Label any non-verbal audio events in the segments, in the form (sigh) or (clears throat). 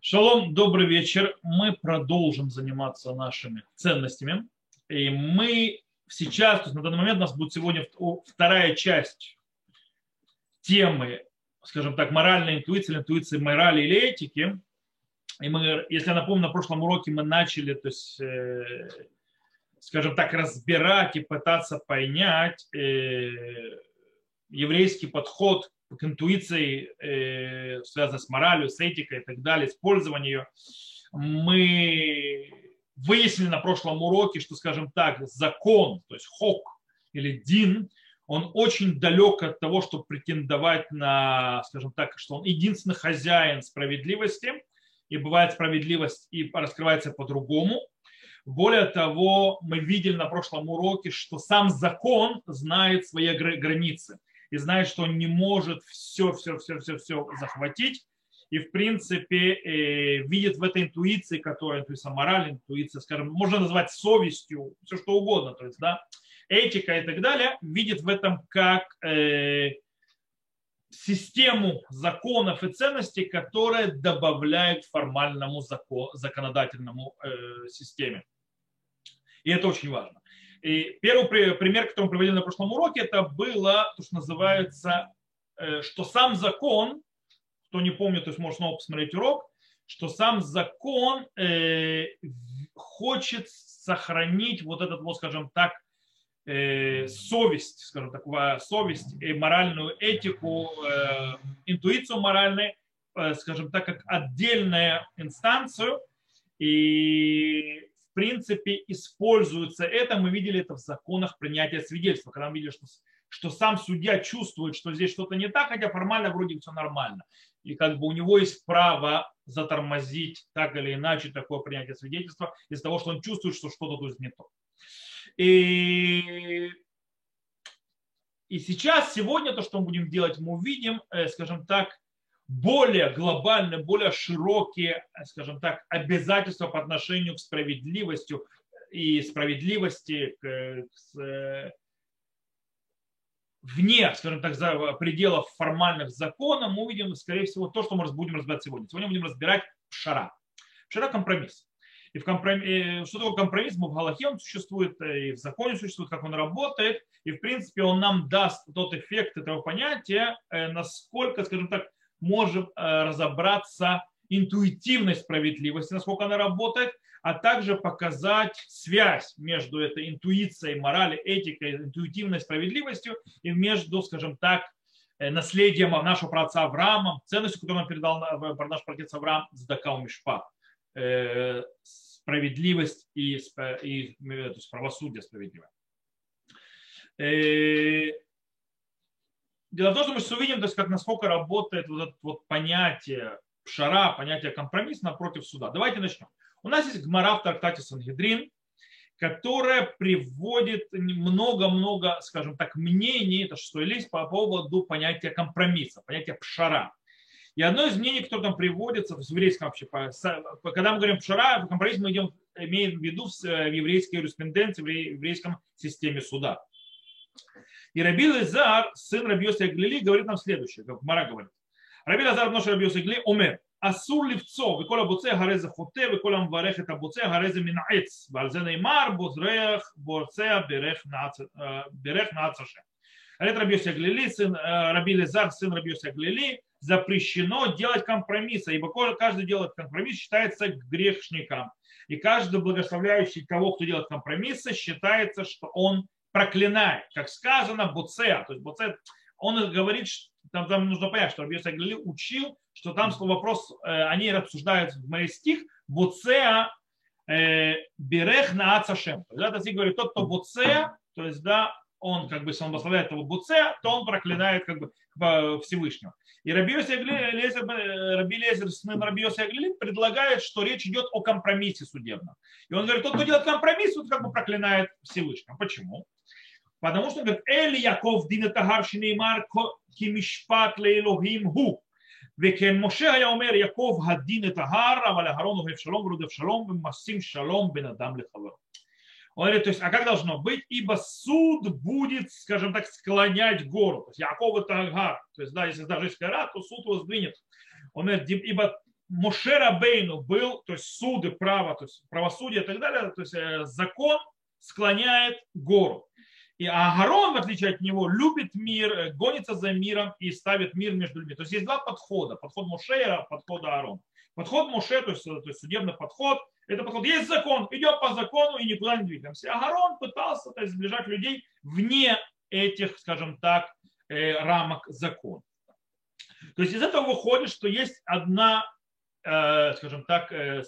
Шалом, добрый вечер. Мы продолжим заниматься нашими ценностями. И мы сейчас, то есть на данный момент у нас будет сегодня вторая часть темы, скажем так, моральной интуиции, интуиции морали или этики. И мы, если я напомню, на прошлом уроке мы начали, то есть, э, скажем так, разбирать и пытаться понять э, еврейский подход к интуиции, э, связанной с моралью, с этикой и так далее, использование ее, мы выяснили на прошлом уроке, что, скажем так, закон, то есть хок или дин, он очень далек от того, чтобы претендовать на, скажем так, что он единственный хозяин справедливости, и бывает справедливость и раскрывается по-другому. Более того, мы видели на прошлом уроке, что сам закон знает свои границы и знает, что он не может все, все, все, все, все захватить. И, в принципе, э, видит в этой интуиции, которая, то есть мораль, интуиция, скажем, можно назвать совестью, все что угодно, то есть, да, этика и так далее, видит в этом как э, систему законов и ценностей, которая добавляет формальному закон, законодательному э, системе. И это очень важно. И первый пример, который мы проводили на прошлом уроке, это было то, что называется, э, что сам закон, кто не помнит, то есть может снова посмотреть урок, что сам закон э, хочет сохранить вот этот, вот, скажем так, э, совесть, скажем так, совесть и моральную этику, интуицию моральную, скажем так, как отдельную инстанцию. И принципе используется это. Мы видели это в законах принятия свидетельства, когда мы видели, что, что сам судья чувствует, что здесь что-то не так, хотя формально вроде все нормально. И как бы у него есть право затормозить так или иначе такое принятие свидетельства из-за того, что он чувствует, что что-то тут не то. И, и сейчас, сегодня то, что мы будем делать, мы увидим, э, скажем так, более глобальные, более широкие, скажем так, обязательства по отношению к справедливости и справедливости к, к, вне, скажем так, за пределов формальных законов, мы увидим, скорее всего, то, что мы будем разбирать сегодня. Сегодня будем разбирать пшара. Пшара – компромисс. И в компромисс, что такое компромисс? В Галахе он существует, и в законе существует, как он работает. И, в принципе, он нам даст тот эффект этого понятия, э, насколько, скажем так, можем э, разобраться интуитивной справедливости, насколько она работает, а также показать связь между этой интуицией, морали, этикой, интуитивной справедливостью и между, скажем так, э, наследием нашего праотца Авраама, ценностью, которую он передал наш праотец Авраам, Здакау Мишпа, э, справедливость и, и то есть правосудие справедливое. Дело в том, что мы сейчас увидим, то есть, как насколько работает вот это вот понятие пшара, понятие компромисс напротив суда. Давайте начнем. У нас есть гмара в трактате Сангедрин, которая приводит много-много, скажем так, мнений, это что лист по поводу понятия компромисса, понятия пшара. И одно из мнений, которое там приводится в еврейском вообще, когда мы говорим пшара, компромисс мы идем, имеем в виду в еврейской юриспруденции, в еврейском системе суда. И Раби Лазар, сын Рабиоса Глили, говорит нам следующее, как Мара говорит. Раби Лазар, наш Рабиоса Глили, умер. Асур левцо, векола буце гарезе хоте, векола мварех это буце гарезе эм минаец, вальзе неймар, бузрех, буце а берех нацаше. Э, это Раби Глили, э, сын Раби Лазар, сын Раби Глили, запрещено делать компромисса, ибо каждый делает компромисс, считается грешником. И каждый благословляющий того, кто делает компромиссы, считается, что он проклинает, как сказано, Буцеа. То есть Буцеа, он говорит, что там, там нужно понять, что Рабиоса Галили учил, что там вопрос, э, они обсуждают в моей стих, Буцеа э, берех на Ацашем. Когда стих говорит, тот, кто Буцеа, то есть, да, он как бы, если он благословляет его Буцеа, то он проклинает как бы Всевышнего. И Раби Раби Лезер, сын Раби Аглили, предлагает, что речь идет о компромиссе судебном. И он говорит, тот, кто делает компромисс, он как бы проклинает Всевышнего. Почему? Потому что, говорит, Эль Яков Дина Тагар Шинеймар Кимишпат Лейлохим Ху. וכן משה היה אומר יעקב הדין את ההר אבל אהרון אוהב שלום ורודף שלום ומשים שלום בין אדם לחברו. Он говорит, то есть, а как должно быть? Ибо суд будет, скажем так, склонять гору. То есть Яков это Агар. То есть, да, если даже есть гора, то суд его сдвинет. Он говорит, ибо Мошера Бейну был, то есть суды, право, то есть правосудие и так далее, то есть э, закон склоняет гору. И Агарон, в отличие от него, любит мир, э, гонится за миром и ставит мир между людьми. То есть есть два подхода. Подход Мошера, подход Аарон. Подход Моше, то есть, то есть судебный подход, это подход, есть закон, идем по закону и никуда не двигаемся. Агарон пытался то есть, сближать людей вне этих, скажем так, э, рамок закона. То есть из этого выходит, что есть одна, э, скажем так, э,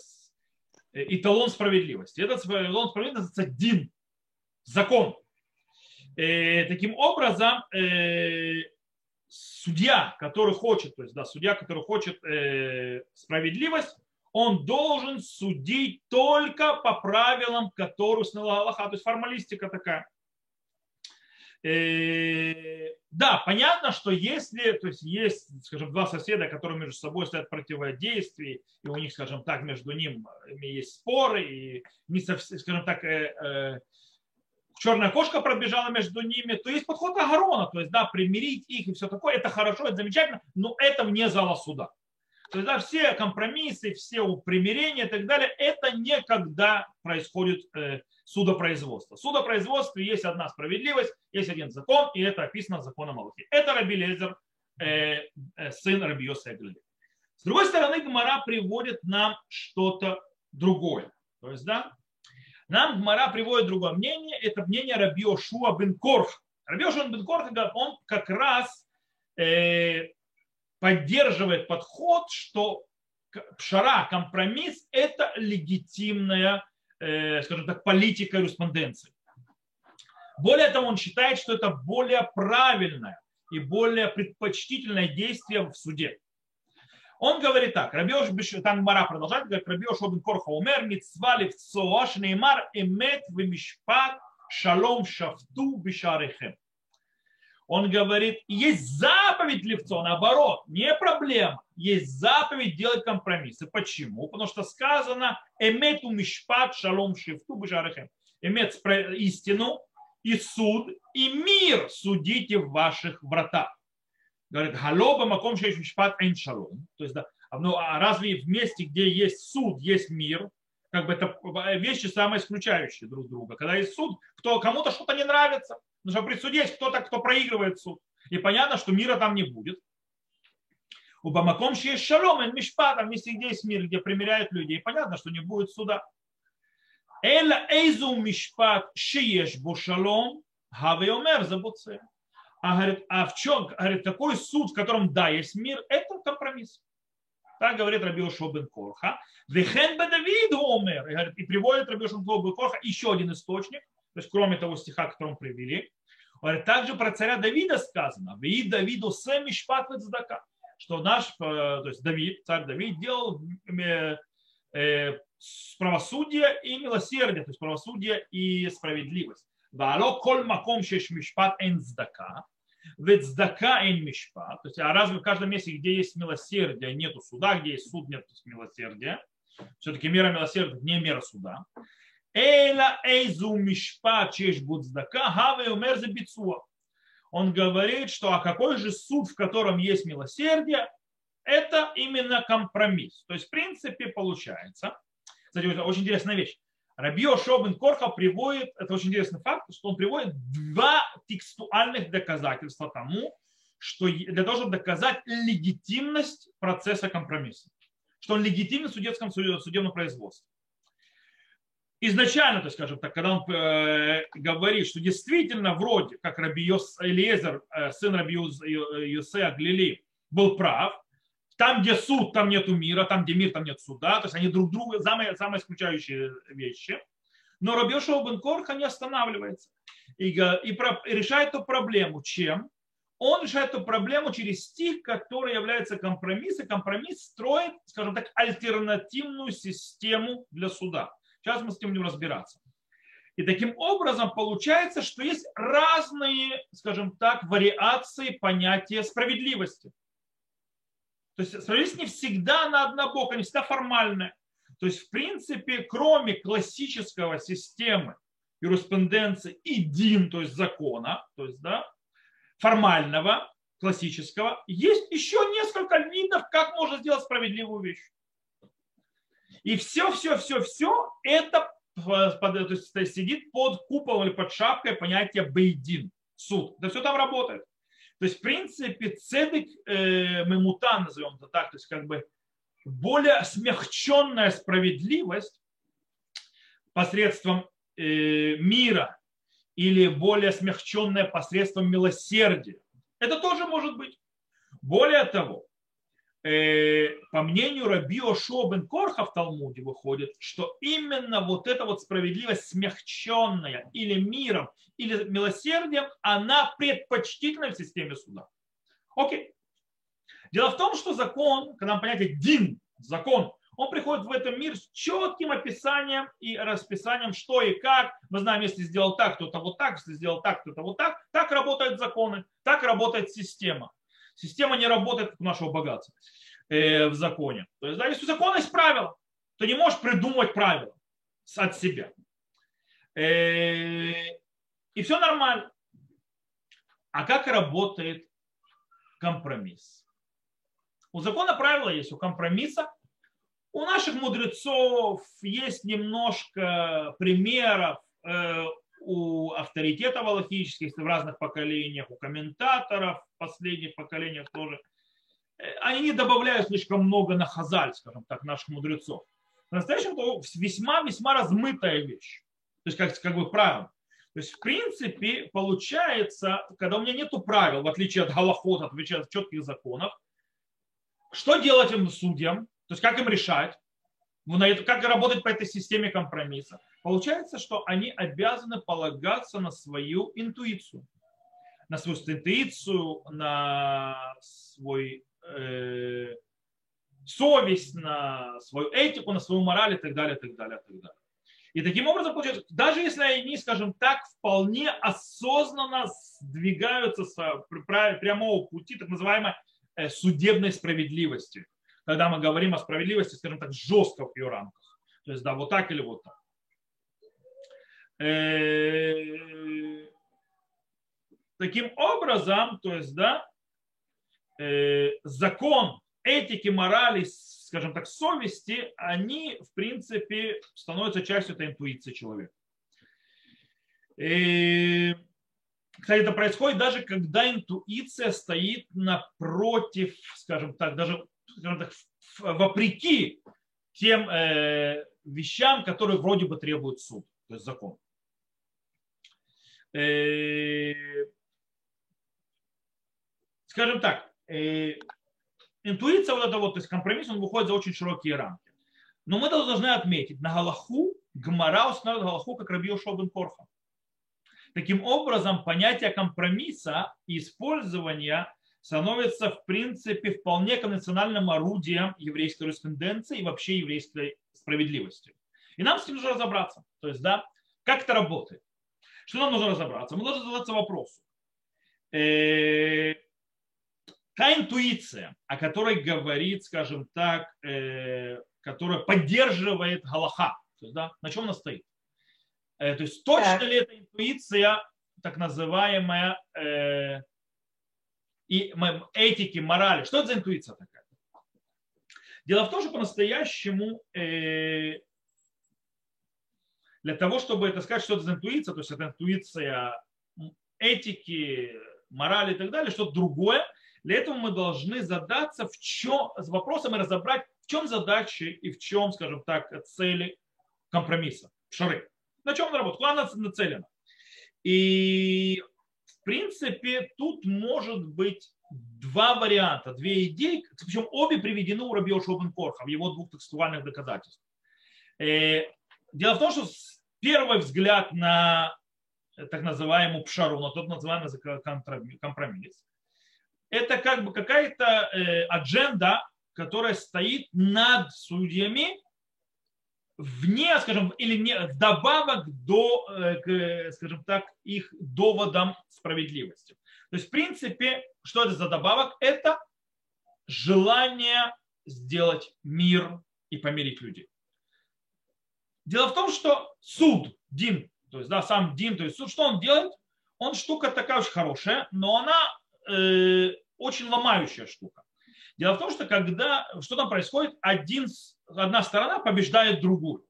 эталон справедливости. Этот эталон справедливости называется дин, закон. Таким образом, судья, который хочет, то есть да, судья, который хочет справедливость, он должен судить только по правилам, которые сняла Аллаха. То есть формалистика такая. Э, да, понятно, что если, то есть есть, скажем, два соседа, которые между собой стоят противодействие, и у них, скажем так, между ними есть споры, и, не совсем, скажем так, э, э, черная кошка пробежала между ними, то есть подход Агарона, то есть, да, примирить их и все такое, это хорошо, это замечательно, но это вне зала суда. То есть да, все компромиссы, все примирения и так далее, это не когда происходит э, судопроизводство. В судопроизводстве есть одна справедливость, есть один закон, и это описано законом Аллахи. Это Раби Лезер, э, э, сын Раби Йосегли. С другой стороны, Гмара приводит нам что-то другое. То есть, да, нам Гмара приводит другое мнение, это мнение Раби Ошуа бен Корх. Раби Ошуа бен Корх, он как раз э, поддерживает подход, что пшара, компромисс – это легитимная, э, скажем так, политика юриспруденции. Более того, он считает, что это более правильное и более предпочтительное действие в суде. Он говорит так, Рабиош там Мара продолжает, говорит, Рабиош Обин Корха умер, митцва в цоаш неймар, эмет в мишпат, шалом шафту бишарихем он говорит, есть заповедь левцо, наоборот, не проблема. Есть заповедь делать компромиссы. Почему? Потому что сказано «Эмету мишпат шалом шифту бешарахем». Эмет истину и суд, и мир судите в ваших вратах. Говорит, галоба маком шейш мишпат эн шалом. То есть, да, ну, а разве в месте, где есть суд, есть мир, как бы это вещи самые исключающие друг друга. Когда есть суд, кто, кому-то что-то не нравится, Потому что при суде есть кто-то, кто проигрывает суд. И понятно, что мира там не будет. У Бамаком есть шалом, и мишпа, там вместе, где есть мир, где примиряют людей. Понятно, что не будет суда. Эла эйзу мишпат шиеш бо шалом, хаве омер забуце. А, говорит, а в чем, говорит, какой суд, в котором да, есть мир, это компромисс. Так говорит Рабиошо бен Корха. Вехен Давид омер. И приводит Рабиошо бен Корха еще один источник, то есть кроме того стиха, который мы привели. Также про царя Давида сказано, «Вид Давиду сэм мишпат цдака», что наш, э, то есть Давид, царь Давид делал э, э, правосудие и милосердие, то есть правосудие и справедливость. Коль маком шеш мишпат эн цдака, ведь цдака эн мишпат, то есть а разве в каждом месте, где есть милосердие, нету суда, где есть суд, нет милосердия, все-таки мера милосердия не мера суда. Эйла эйзу мишпа чеш будздака, хаве умер. Он говорит, что а какой же суд, в котором есть милосердие, это именно компромисс. То есть, в принципе, получается. Кстати, очень интересная вещь. Рабио Шобин Корха приводит, это очень интересный факт, что он приводит два текстуальных доказательства тому, что для того, чтобы доказать легитимность процесса компромисса. Что он легитимен в судебном, судебном производстве изначально, то есть, скажем так, когда он э, говорит, что действительно вроде как Раби Йос, Элиезер, э, сын Раби Йосе Аглили, был прав, там, где суд, там нету мира, там, где мир, там нет суда, то есть они друг друга, самые, самые исключающие вещи. Но Йошуа бен Корха не останавливается и, и, про, и решает эту проблему. Чем? Он решает эту проблему через стих, который является компромиссом. Компромисс строит, скажем так, альтернативную систему для суда. Сейчас мы с этим будем разбираться. И таким образом получается, что есть разные, скажем так, вариации понятия справедливости. То есть справедливость не всегда на однобоко, не всегда формальная. То есть, в принципе, кроме классического системы юриспруденции и дин, то есть закона, то есть, да, формального, классического, есть еще несколько видов, как можно сделать справедливую вещь. И все, все, все, все это то есть, сидит под куполом или под шапкой понятия бейдин, суд. Да все там работает. То есть, в принципе, цедек э, мемутан, назовем это так, то есть как бы более смягченная справедливость посредством э, мира или более смягченная посредством милосердия. Это тоже может быть. Более того, по мнению Раби Ошо бен Корха в Талмуде выходит, что именно вот эта вот справедливость смягченная или миром, или милосердием, она предпочтительна в системе суда. Окей. Дело в том, что закон, когда мы понятие дин, закон, он приходит в этот мир с четким описанием и расписанием, что и как. Мы знаем, если сделал так, то это вот так, если сделал так, то это вот так. Так работают законы, так работает система. Система не работает как у нашего богатства э, в законе. То есть, да, если у закона есть правила, то не можешь придумать правила от себя. Э, и все нормально. А как работает компромисс? У закона правила есть, у компромисса у наших мудрецов есть немножко примеров э, у авторитетов аллахических в разных поколениях, у комментаторов в последних поколениях тоже. Э, они не добавляют слишком много на хазаль, скажем так, наших мудрецов. В настоящем то весьма-весьма размытая вещь. То есть, как, как бы правило. То есть, в принципе, получается, когда у меня нет правил, в отличие от галахот, в отличие от четких законов, что делать им судьям? То есть как им решать? Как работать по этой системе компромисса? Получается, что они обязаны полагаться на свою интуицию. На свою интуицию, на свой э, совесть, на свою этику, на свою мораль и так далее, и так далее, и так далее. И таким образом, получается, даже если они, скажем так, вполне осознанно сдвигаются с прямого пути так называемой э, судебной справедливости – когда мы говорим о справедливости, скажем так, жестко в ее рамках. То есть, да, вот так или вот так. Э, таким образом, то есть, да, э, закон этики, морали, скажем так, совести, они, в принципе, становятся частью этой интуиции человека. И, кстати, это происходит даже когда интуиция стоит напротив, скажем так, даже вопреки тем э, вещам, которые вроде бы требует суд, то есть закон. Э, скажем так, э, интуиция вот это вот, то есть компромисс, он выходит за очень широкие рамки. Но мы должны отметить, на Галаху Гмара устанавливает Галаху как Раби Шобен Корха. Таким образом, понятие компромисса и использования становится, в принципе, вполне конвенциональным орудием еврейской корреспонденции и вообще еврейской справедливости. И нам с этим нужно разобраться. То есть, да, как это работает. Что нам нужно разобраться? Мы должны задаться вопросу. Э, та интуиция, о которой говорит, скажем так, э, которая поддерживает Галаха, то есть, да, на чем она стоит? Э, то есть точно так. ли эта интуиция, так называемая и этики, морали. Что это за интуиция такая? Дело в том, что по-настоящему э, для того, чтобы это сказать, что это за интуиция, то есть это интуиция этики, морали и так далее, что-то другое, для этого мы должны задаться в чем, с вопросом и разобрать, в чем задачи и в чем, скажем так, цели компромисса, шары. На чем она работает, куда она нацелена. И принципе, тут может быть два варианта, две идеи, причем обе приведены у Раби Шобен Корха в его двух текстуальных доказательствах. Э, дело в том, что первый взгляд на так называемую пшару, на тот называемый компромисс, это как бы какая-то э, адженда, которая стоит над судьями вне, скажем, или не, вдобавок до, э, скажем так, их доводам справедливости. То есть, в принципе, что это за добавок? Это желание сделать мир и помирить людей. Дело в том, что суд, Дин, то есть да, сам Дин, то есть суд, что он делает? Он штука такая очень хорошая, но она э, очень ломающая штука. Дело в том, что когда, что там происходит, один, одна сторона побеждает другую.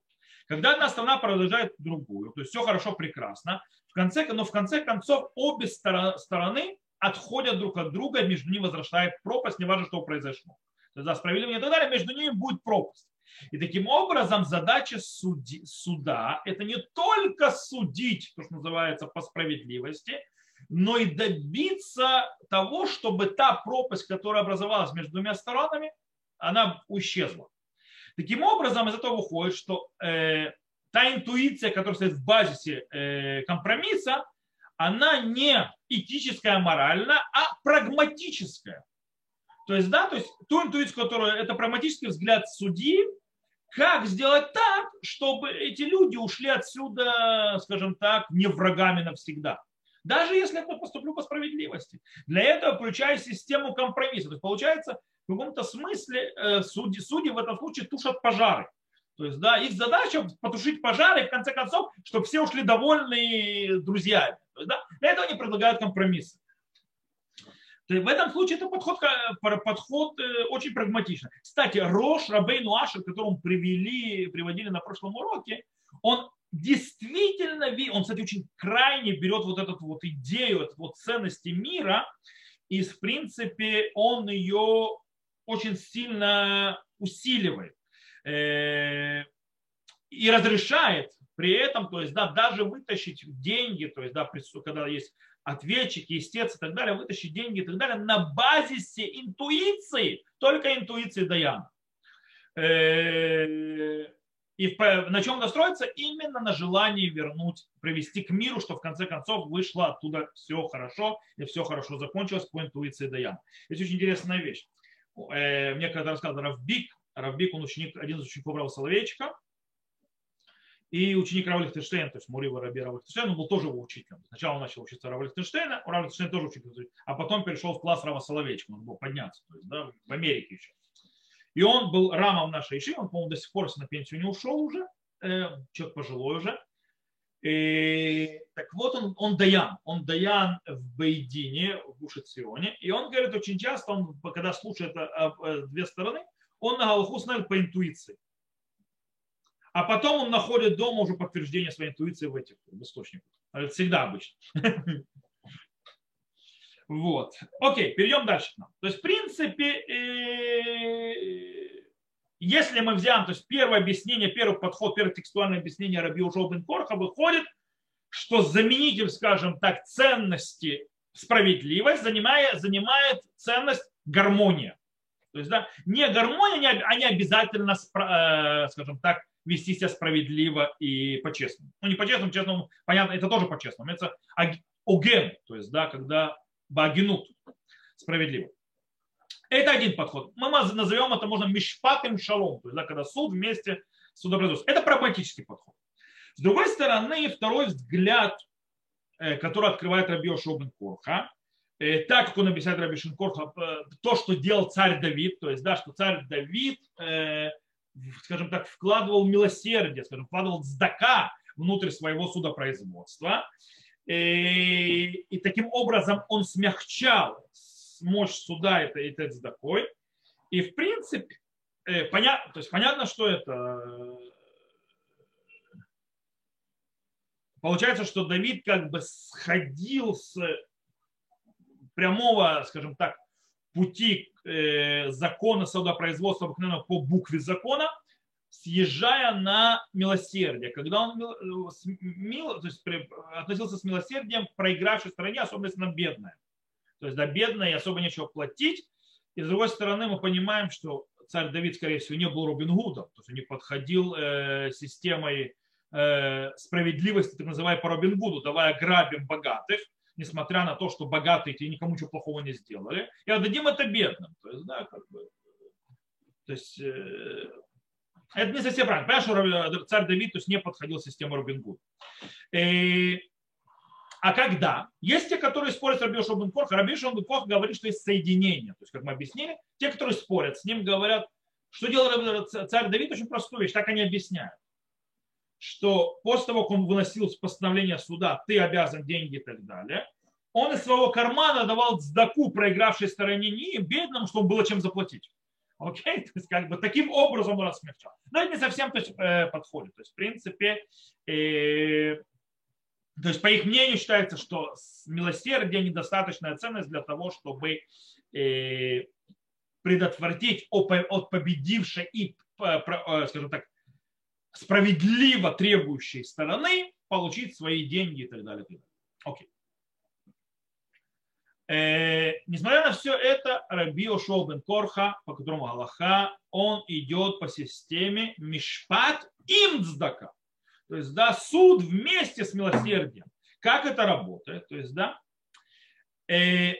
Когда одна сторона продолжает другую, то есть все хорошо, прекрасно, в конце, но в конце концов обе стороны отходят друг от друга, между ними возрастает пропасть, неважно, что произошло. То есть, да, справедливо и так далее, между ними будет пропасть. И таким образом задача суди, суда – это не только судить, то, что называется, по справедливости, но и добиться того, чтобы та пропасть, которая образовалась между двумя сторонами, она исчезла. Таким образом, из этого выходит, что э, та интуиция, которая стоит в базисе э, компромисса, она не этическая, моральная, а прагматическая. То есть, да, то есть ту интуицию, которая это прагматический взгляд судьи, как сделать так, чтобы эти люди ушли отсюда, скажем так, не врагами навсегда. Даже если я поступлю по справедливости. Для этого включаю систему компромисса. То есть получается, в каком-то смысле э, судьи, судьи в этом случае тушат пожары. То есть, да, их задача потушить пожары, в конце концов, чтобы все ушли довольны друзьями. То есть, да, для этого они предлагают компромиссы. То есть в этом случае это подход, подход э, очень прагматичный. Кстати, Рош Рабейну Ашер, которого привели, приводили на прошлом уроке, он действительно, он, кстати, очень крайне берет вот эту вот идею, эту вот ценности мира, и, в принципе, он ее очень сильно усиливает э, и разрешает при этом, то есть, да, даже вытащить деньги, то есть, да, когда есть ответчики, истец и так далее, вытащить деньги и так далее на базисе интуиции, только интуиции Даяна. Э, и на чем настроиться? Именно на желании вернуть, привести к миру, что в конце концов вышло оттуда все хорошо, и все хорошо закончилось по интуиции Даяна. Это очень интересная вещь. Э, мне когда рассказывал Равбик, Равбик, он ученик, один из учеников Рава Соловейчика, и ученик Рава Лихтенштейна, то есть Мурива Раби Рава Лихтенштейна, он был тоже его учителем. Сначала он начал учиться Рава Лихтенштейна, у Рава Лихтенштейна тоже учитель, а потом перешел в класс Рава Соловейчика, он был подняться, то есть, да, в Америке еще. И он был рамом нашей Иши, он, по-моему, до сих пор на пенсию не ушел уже, э, человек пожилой уже. И, так вот, он, он Даян, он Даян в Бейдине, в Гушеционе, и он говорит очень часто, он, когда слушает а, а, две стороны, он на Галаху знает по интуиции. А потом он находит дома уже подтверждение своей интуиции в этих в источниках. Это всегда обычно. (laughs) Вот. Окей, перейдем дальше То есть, в принципе, э, если мы взяем, то есть первое объяснение, первый подход, первое текстуальное объяснение Раби Ужобен Корха выходит, что заменитель, скажем так, ценности справедливость занимает, занимает ценность гармония. То есть, да, не гармония, они обязательно, э, скажем так, вести себя справедливо и по-честному. Ну, не по-честному, честному, понятно, это тоже по-честному. Это оген, то есть, да, когда багинут, справедливо. Это один подход. Мы назовем это, можно, мишпатым шалом, то есть, да, когда суд вместе с судопроизводством. Это прагматический подход. С другой стороны, второй взгляд, э, который открывает Раби Шобен Корха, э, так как он объясняет Раби Корха, э, то, что делал царь Давид, то есть, да, что царь Давид скажем так, вкладывал милосердие, скажем, вкладывал сдака внутрь своего судопроизводства. И, и таким образом он смягчал мощь суда это, это сдакой. И в принципе, э, понятно, то есть понятно, что это получается, что Давид как бы сходил с прямого, скажем так, пути э, закона судопроизводства обыкновенного по букве закона, съезжая на милосердие. Когда он э, мил, то есть, относился с милосердием к проигравшей стороне, особенно если она бедная. То есть, да, бедная и особо нечего платить. И с другой стороны, мы понимаем, что царь Давид, скорее всего, не был Робин Гудом, то есть он не подходил э, системой э, справедливости, так называемой по Робин Гуду, давая грабим богатых, несмотря на то, что богатые те никому ничего плохого не сделали, и отдадим это бедным. То есть, да, как бы, то есть э, это не совсем правильно. Понимаешь, что царь Давид то есть, не подходил системе Робин Гуд. Э, а когда? Есть те, которые спорят с Раби Шобен Корх. Раби Шобен Корх говорит, что есть соединение. То есть, как мы объяснили, те, которые спорят, с ним говорят, что делал царь Давид, очень простую вещь, так они объясняют что после того, как он выносил постановление суда, ты обязан деньги и так далее, он из своего кармана давал сдаку проигравшей стороне не бедному, чтобы было чем заплатить. Окей? То есть, как бы таким образом он рассмягчал. Но это не совсем то есть, э, подходит. То есть, в принципе, э, то есть, по их мнению, считается, что милосердие недостаточная ценность для того, чтобы э, предотвратить от победившей и, э, скажем так, справедливо требующей стороны получить свои деньги и так далее. Окей. Э, несмотря на все это, Раби Ошол бен Корха, по которому Аллаха, он идет по системе Мишпат им цдака. То есть, да, суд вместе с милосердием. Как это работает? То есть, да, э,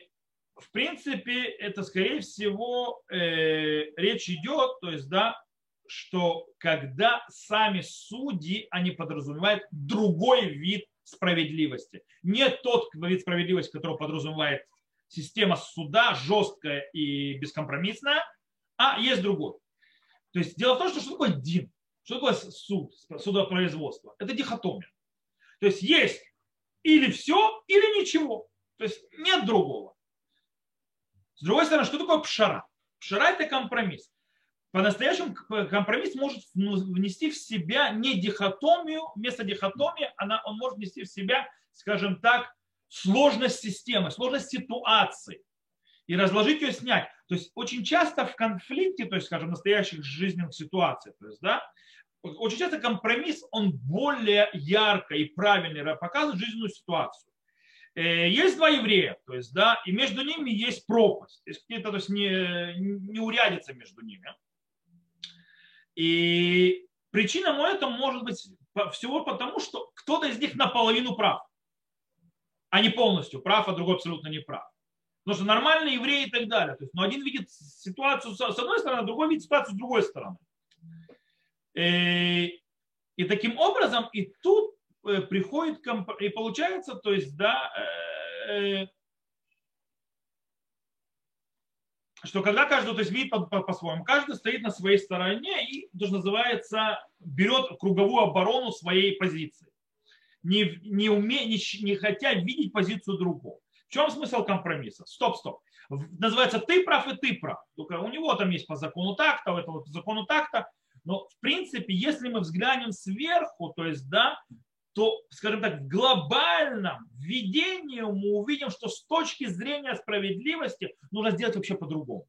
в принципе, это, скорее всего, э, речь идет, то есть, да, что когда сами судьи, они подразумевают другой вид справедливости. Не тот вид справедливости, который подразумевает система суда жесткая и бескомпромиссная, а есть другой. То есть дело в том, что что такое ДИН? Что такое суд, судопроизводство? Это дихотомия. То есть есть или все, или ничего. То есть нет другого. С другой стороны, что такое пшара? Пшара – это компромисс. По-настоящему компромисс может внести в себя не дихотомию, вместо дихотомии она, он может внести в себя, скажем так, сложность системы, сложность ситуации и разложить ее, снять. То есть очень часто в конфликте, то есть, скажем, настоящих жизненных ситуациях, то есть, да, очень часто компромисс, он более ярко и правильно показывает жизненную ситуацию. Э, есть два еврея, то есть, да, и между ними есть пропасть, есть какие-то, то есть, не, не урядится между ними. И причина этого может быть всего потому, что кто-то из них наполовину прав а не полностью прав, а другой абсолютно не прав. Потому что нормальные евреи и так далее. То есть, но один видит ситуацию с одной стороны, а другой видит ситуацию с другой стороны. И, э, и таким образом и тут э, приходит и получается, то есть, да, э, что когда каждый то есть, видит по-своему, каждый стоит на своей стороне и, что называется, берет круговую оборону своей позиции не, не, уме, не, не хотя видеть позицию другого. В чем смысл компромисса? Стоп, стоп. Называется ты прав и ты прав. Только у него там есть по закону так-то, у этого по закону так-то. Но в принципе, если мы взглянем сверху, то есть, да, то, скажем так, в глобальном видении мы увидим, что с точки зрения справедливости нужно сделать вообще по-другому.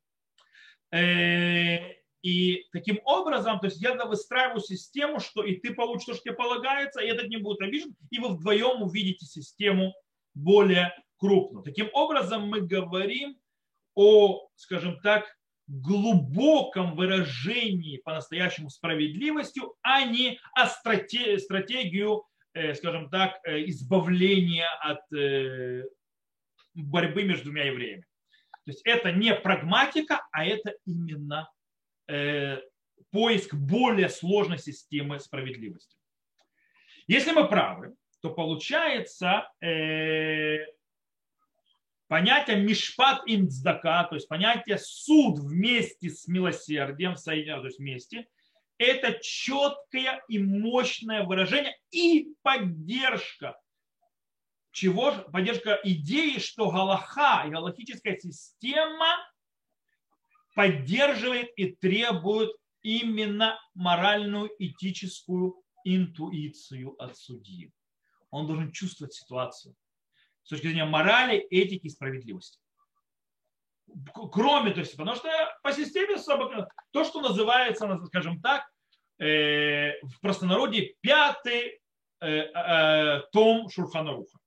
И таким образом, то есть я выстраиваю систему, что и ты получишь то, что тебе полагается, и этот не будет обижен, и вы вдвоем увидите систему более крупную. Таким образом, мы говорим о, скажем так, глубоком выражении по-настоящему справедливости, а не о стратегию, э, скажем так, э, избавления от э, борьбы между двумя евреями. То есть это не прагматика, а это именно поиск более сложной системы справедливости. Если мы правы, то получается э, понятие мишпат имцдака, то есть понятие суд вместе с милосердием, соединено, то есть вместе, это четкое и мощное выражение и поддержка. Чего? Поддержка идеи, что Галаха и галахическая система поддерживает и требует именно моральную этическую интуицию от судьи. Он должен чувствовать ситуацию с точки зрения морали, этики и справедливости. Кроме, то есть, потому что по системе то, что называется, скажем так, э, в простонародье пятый э, э, том Шурханаруха.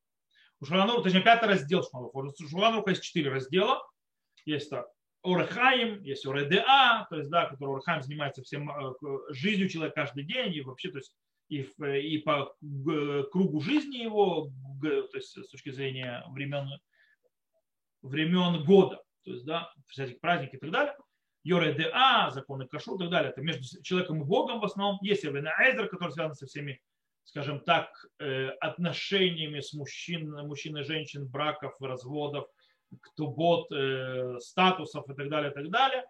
У Шурханаруха, точнее, пятый раздел Шурханаруха. У Шурханаруха есть четыре раздела. Есть Орехаим, есть Оредеа, то есть, да, который Орехаим занимается всем э, жизнью человека каждый день, и вообще, то есть, и, и по кругу жизни его, то есть с точки зрения времен, времен года, то есть, да, всяких праздников и так далее. Йоре Деа, законы Кашу и так далее. Это между человеком и Богом в основном. Есть Эвена Эзер, который связан со всеми, скажем так, э, отношениями с мужчин, мужчин и женщин, браков, разводов, ктубот, э, статусов и так далее, и так далее.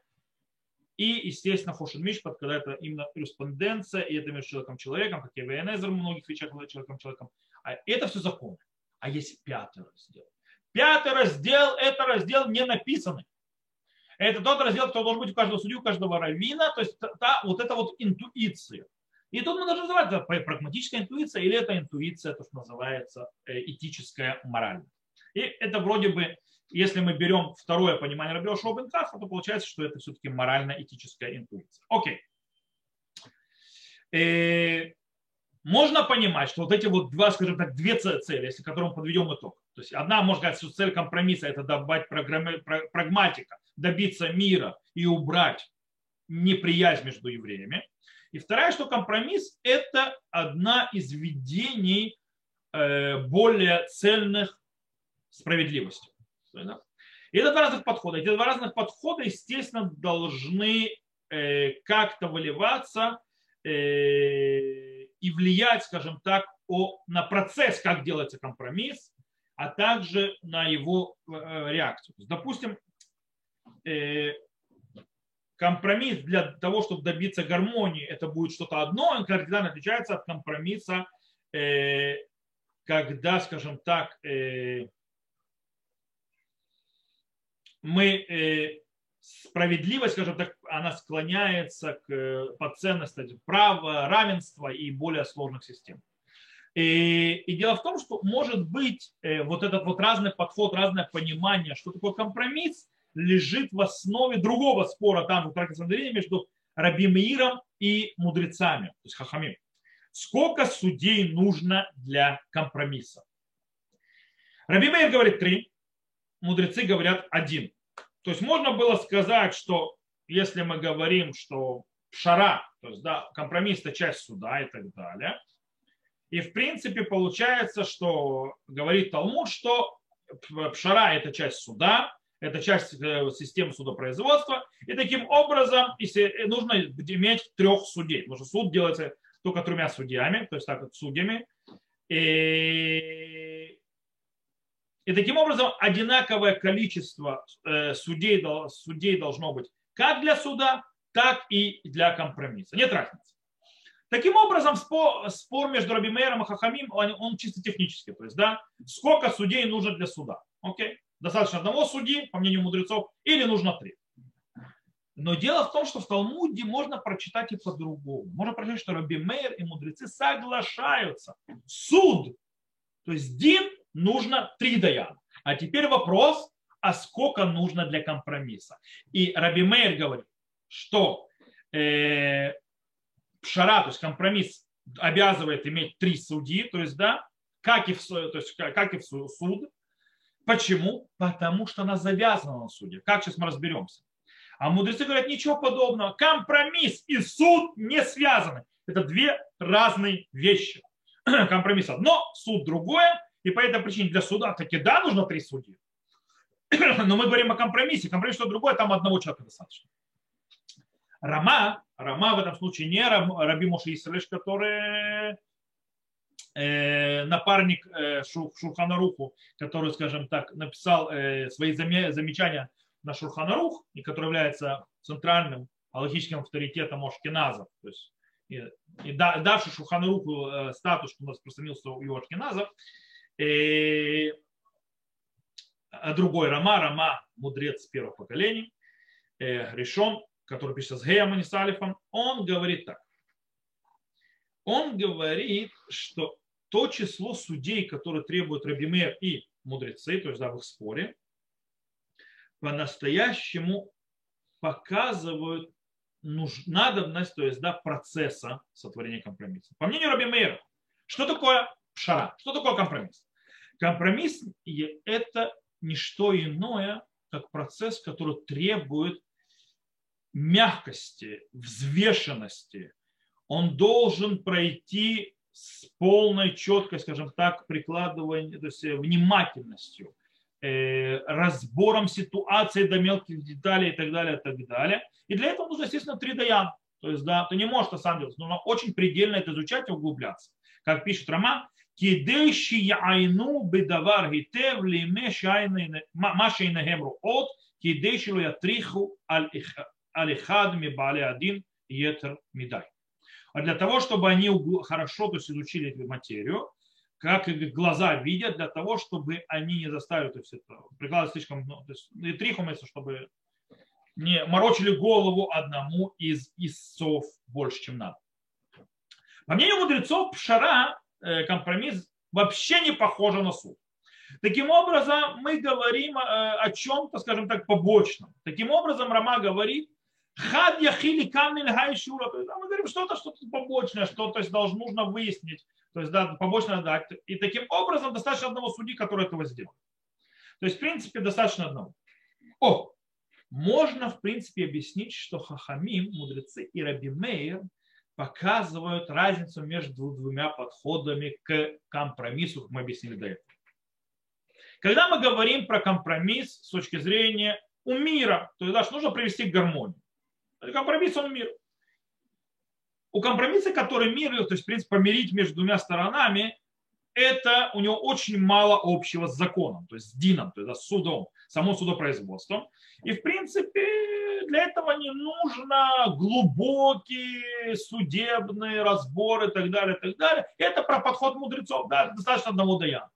И, естественно, Хошин Мишпат, когда это именно корреспонденция, и это между человеком человеком, как и ВНС в многих вещах человеком человеком. А это все законы. А есть пятый раздел. Пятый раздел – это раздел не написанный. Это тот раздел, который должен быть у каждого судью, у каждого раввина, то есть та, вот это вот интуиция. И тут мы должны называть это прагматическая интуиция или это интуиция, то, что называется э, этическая мораль. И это вроде бы, если мы берем второе понимание Рабио Шоубенкафа, то получается, что это все-таки морально-этическая интуиция. Окей. Э, можно понимать, что вот эти вот два, скажем так, две цели, если которым подведем итог. То есть одна, можно сказать, что цель компромисса – это добавить прагматика, добиться мира и убрать неприязнь между евреями. И вторая, что компромисс – это одна из видений э, более цельных справедливости. И это два разных подхода. Эти два разных подхода, естественно, должны э, как-то выливаться э, и влиять, скажем так, о, на процесс, как делается компромисс, а также на его э, реакцию. Допустим, э, компромисс для того, чтобы добиться гармонии, это будет что-то одно, он кардинально отличается от компромисса, э, когда, скажем так, мы справедливость, скажем так, она склоняется к э, по ценности права, равенства и более сложных систем. И, и дело в том, что может быть э, вот этот вот разный подход, разное понимание, что такое компромисс, лежит в основе другого спора там в трактате между Раби Меиром и мудрецами, то есть хахами. Сколько судей нужно для компромисса? Раби Меир говорит три, мудрецы говорят один. То есть можно было сказать, что если мы говорим, что шара, то есть да, компромисс это часть суда и так далее. И в принципе получается, что говорит Талмуд, что пшара это часть суда, это часть э, системы судопроизводства. И таким образом если нужно иметь трех судей, потому что суд делается только тремя судьями, то есть так судьями. И и таким образом одинаковое количество э, судей, судей должно быть как для суда, так и для компромисса. Нет разницы. Таким образом, спор, между Рабимейром и Хахамим, он, он чисто технический. То есть, да, сколько судей нужно для суда. Окей? Достаточно одного судьи, по мнению мудрецов, или нужно три. Но дело в том, что в Талмуде можно прочитать и по-другому. Можно прочитать, что Раби Мейер и мудрецы соглашаются. Суд, то есть Дин нужно три даяна. А теперь вопрос, а сколько нужно для компромисса? И Раби Мейер говорит, что э, пшара, то есть компромисс, обязывает иметь три судьи, то есть, да, как и в, то есть, как и в суд. Почему? Потому что она завязана на суде. Как сейчас мы разберемся. А мудрецы говорят, ничего подобного. Компромисс и суд не связаны. Это две разные вещи. (clears throat) Компромисс одно, суд другое. И по этой причине для суда таки да, нужно три судьи. (clears throat) Но мы говорим о компромиссе. Компромисс что другое, там одного человека достаточно. Рама, Рама в этом случае не Раби Моше Исрелеш, который э, напарник э, Шурханаруху, который, скажем так, написал э, свои замечания на Шурханарух, и который является центральным логическим авторитетом Ошкиназов. То есть и, и давший Шурханаруху э, статус, что нас распространился у его Ошкиназов, и а другой Рама, Рама, мудрец первого поколения, э, решен, который пишется с Геем, а с Алифом, он говорит так. Он говорит, что то число судей, которые требуют Рабимер и мудрецы, то есть да, в их споре, по-настоящему показывают нуж, надобность, то есть да, процесса сотворения компромисса. По мнению Раби Мейра, что такое пшара. Что такое компромисс? Компромисс – это не что иное, как процесс, который требует мягкости, взвешенности. Он должен пройти с полной четкой, скажем так, прикладыванием, то есть внимательностью, э, разбором ситуации до мелких деталей и так далее, и так далее. И для этого нужно, естественно, три даян. То есть, да, ты не можешь это сам делать, нужно очень предельно это изучать и углубляться. Как пишет Роман, кидейши яйну бедавар гитев лиме машей негемру от кидейши ло ятриху аль эхад ми бали один етер мидай. А для того, чтобы они угу, хорошо то есть, изучили эту материю, как глаза видят, для того, чтобы они не заставили то есть, это, прикладывать слишком много. То есть, и трихом, если чтобы не морочили голову одному из истцов больше, чем надо. По мнению мудрецов, пшара компромисс, вообще не похожа на суд. Таким образом, мы говорим э, о чем-то, скажем так, побочном. Таким образом, Рама говорит, хад яхили камнин гайшура. Мы говорим что-то, что-то побочное, что то есть должно, нужно выяснить. То есть да, побочно дать. И таким образом достаточно одного судьи, который этого сделал. То есть, в принципе, достаточно одного. О, можно, в принципе, объяснить, что Хахамим, мудрецы и Раби Мейер показывают разницу между двумя подходами к компромиссу, как мы объяснили до этого. Когда мы говорим про компромисс с точки зрения у мира, то есть нужно привести к гармонии. Компромисс он мир. У компромисса, который мир, то есть, в принципе, помирить между двумя сторонами, это у него очень мало общего с законом, то есть с дином, то есть с судом, само судопроизводством. И, в принципе, для этого не нужно глубокие судебные разборы и так далее, и так далее. Это про подход мудрецов, да, достаточно одного даяна.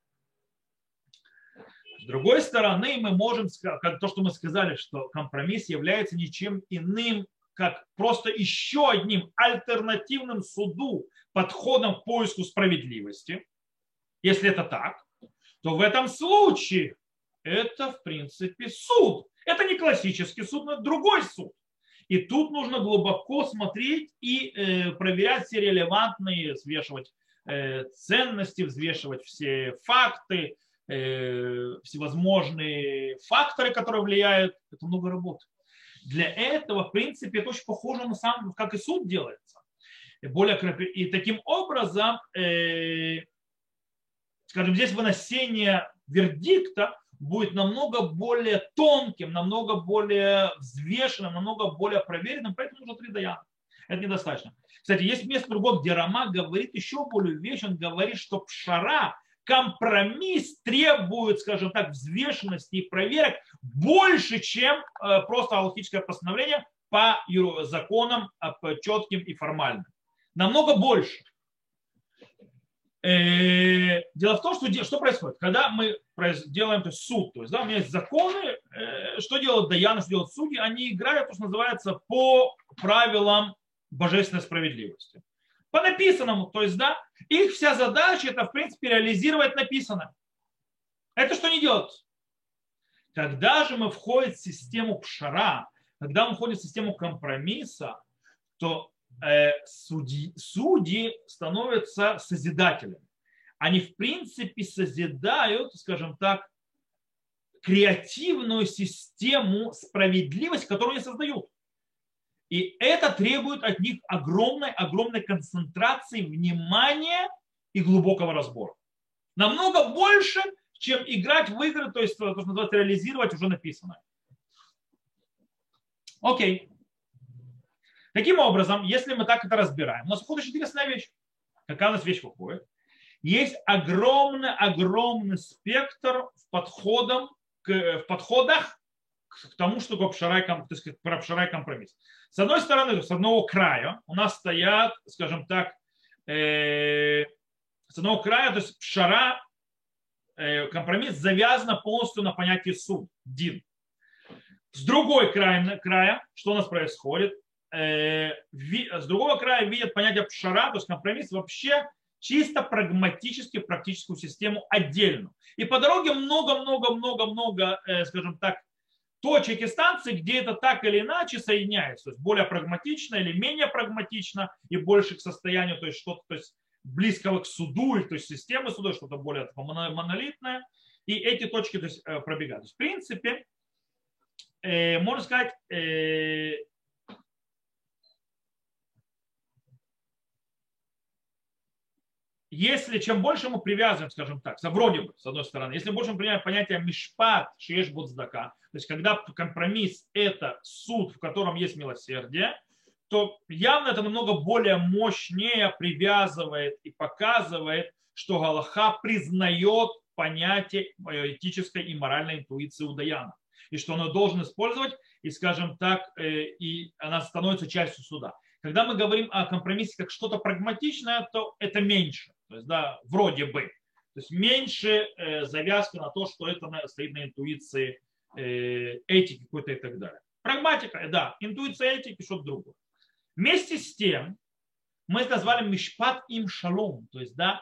С другой стороны, мы можем, как то, что мы сказали, что компромисс является ничем иным, как просто еще одним альтернативным суду, подходом к поиску справедливости. Если это так, то в этом случае это, в принципе, суд. Это не классический суд, но другой суд. И тут нужно глубоко смотреть и э, проверять все релевантные, взвешивать э, ценности, взвешивать все факты, Э, всевозможные факторы, которые влияют. Это много работы. Для этого, в принципе, это очень похоже на самом, как и суд делается. Более, и таким образом, э, скажем, здесь выносение вердикта будет намного более тонким, намного более взвешенным, намного более проверенным, поэтому нужно три даяна. Это недостаточно. Кстати, есть место другое, где Рома говорит еще более вещь, он говорит, что пшара компромисс требует, скажем так, взвешенности и проверок больше, чем э, просто аллахическое постановление по законам четким и формальным. Намного больше. Э, дело в том, что что происходит? Когда мы делаем то есть суд, то есть да, у меня есть законы, э, что делают даяны, что делают судьи, они играют, то, что называется, по правилам божественной справедливости. По написанному, то есть, да, их вся задача это, в принципе, реализировать написанное. Это что не делают? Когда же мы входим в систему пшара, когда мы входим в систему компромисса, то судьи, судьи становятся созидателями. Они, в принципе, созидают, скажем так, креативную систему справедливости, которую они создают. И это требует от них огромной, огромной концентрации внимания и глубокого разбора. Намного больше, чем играть в игры, то есть то, что называется реализировать уже написанное. Окей. Таким образом, если мы так это разбираем, у нас выходит очень интересная вещь. Какая у нас вещь выходит? Есть огромный, огромный спектр в, подходам, в подходах к тому, что такое пшара и компромисс. С одной стороны, с одного края у нас стоят, скажем так, э, с одного края, то есть пшара, э, компромисс завязан полностью на понятии суд, дин. С другой края, края что у нас происходит? Э, с другого края видят понятие пшара, то есть компромисс вообще чисто прагматически практическую систему отдельно. И по дороге много-много-много-много, э, скажем так, точек и станций, где это так или иначе соединяется, то есть более прагматично или менее прагматично и больше к состоянию, то есть что-то то есть близкого к суду, то есть системы суда, что-то более монолитное, и эти точки то есть, э, пробегают. То есть, в принципе, можно сказать, если чем больше мы привязываем, скажем так, вроде бы, с одной стороны, если больше мы принимаем понятие мишпат, шеш будздака, то есть когда компромисс – это суд, в котором есть милосердие, то явно это намного более мощнее привязывает и показывает, что Галаха признает понятие этической и моральной интуиции у Даяна. И что она должен использовать, и, скажем так, э, и она становится частью суда. Когда мы говорим о компромиссе как что-то прагматичное, то это меньше. То есть, да, вроде бы. То есть меньше э, завязка на то, что это стоит на интуиции э, этики какой-то и так далее. Прагматика, да, интуиция этики, что-то другое. Вместе с тем, мы назвали мишпат им шалом, то есть, да,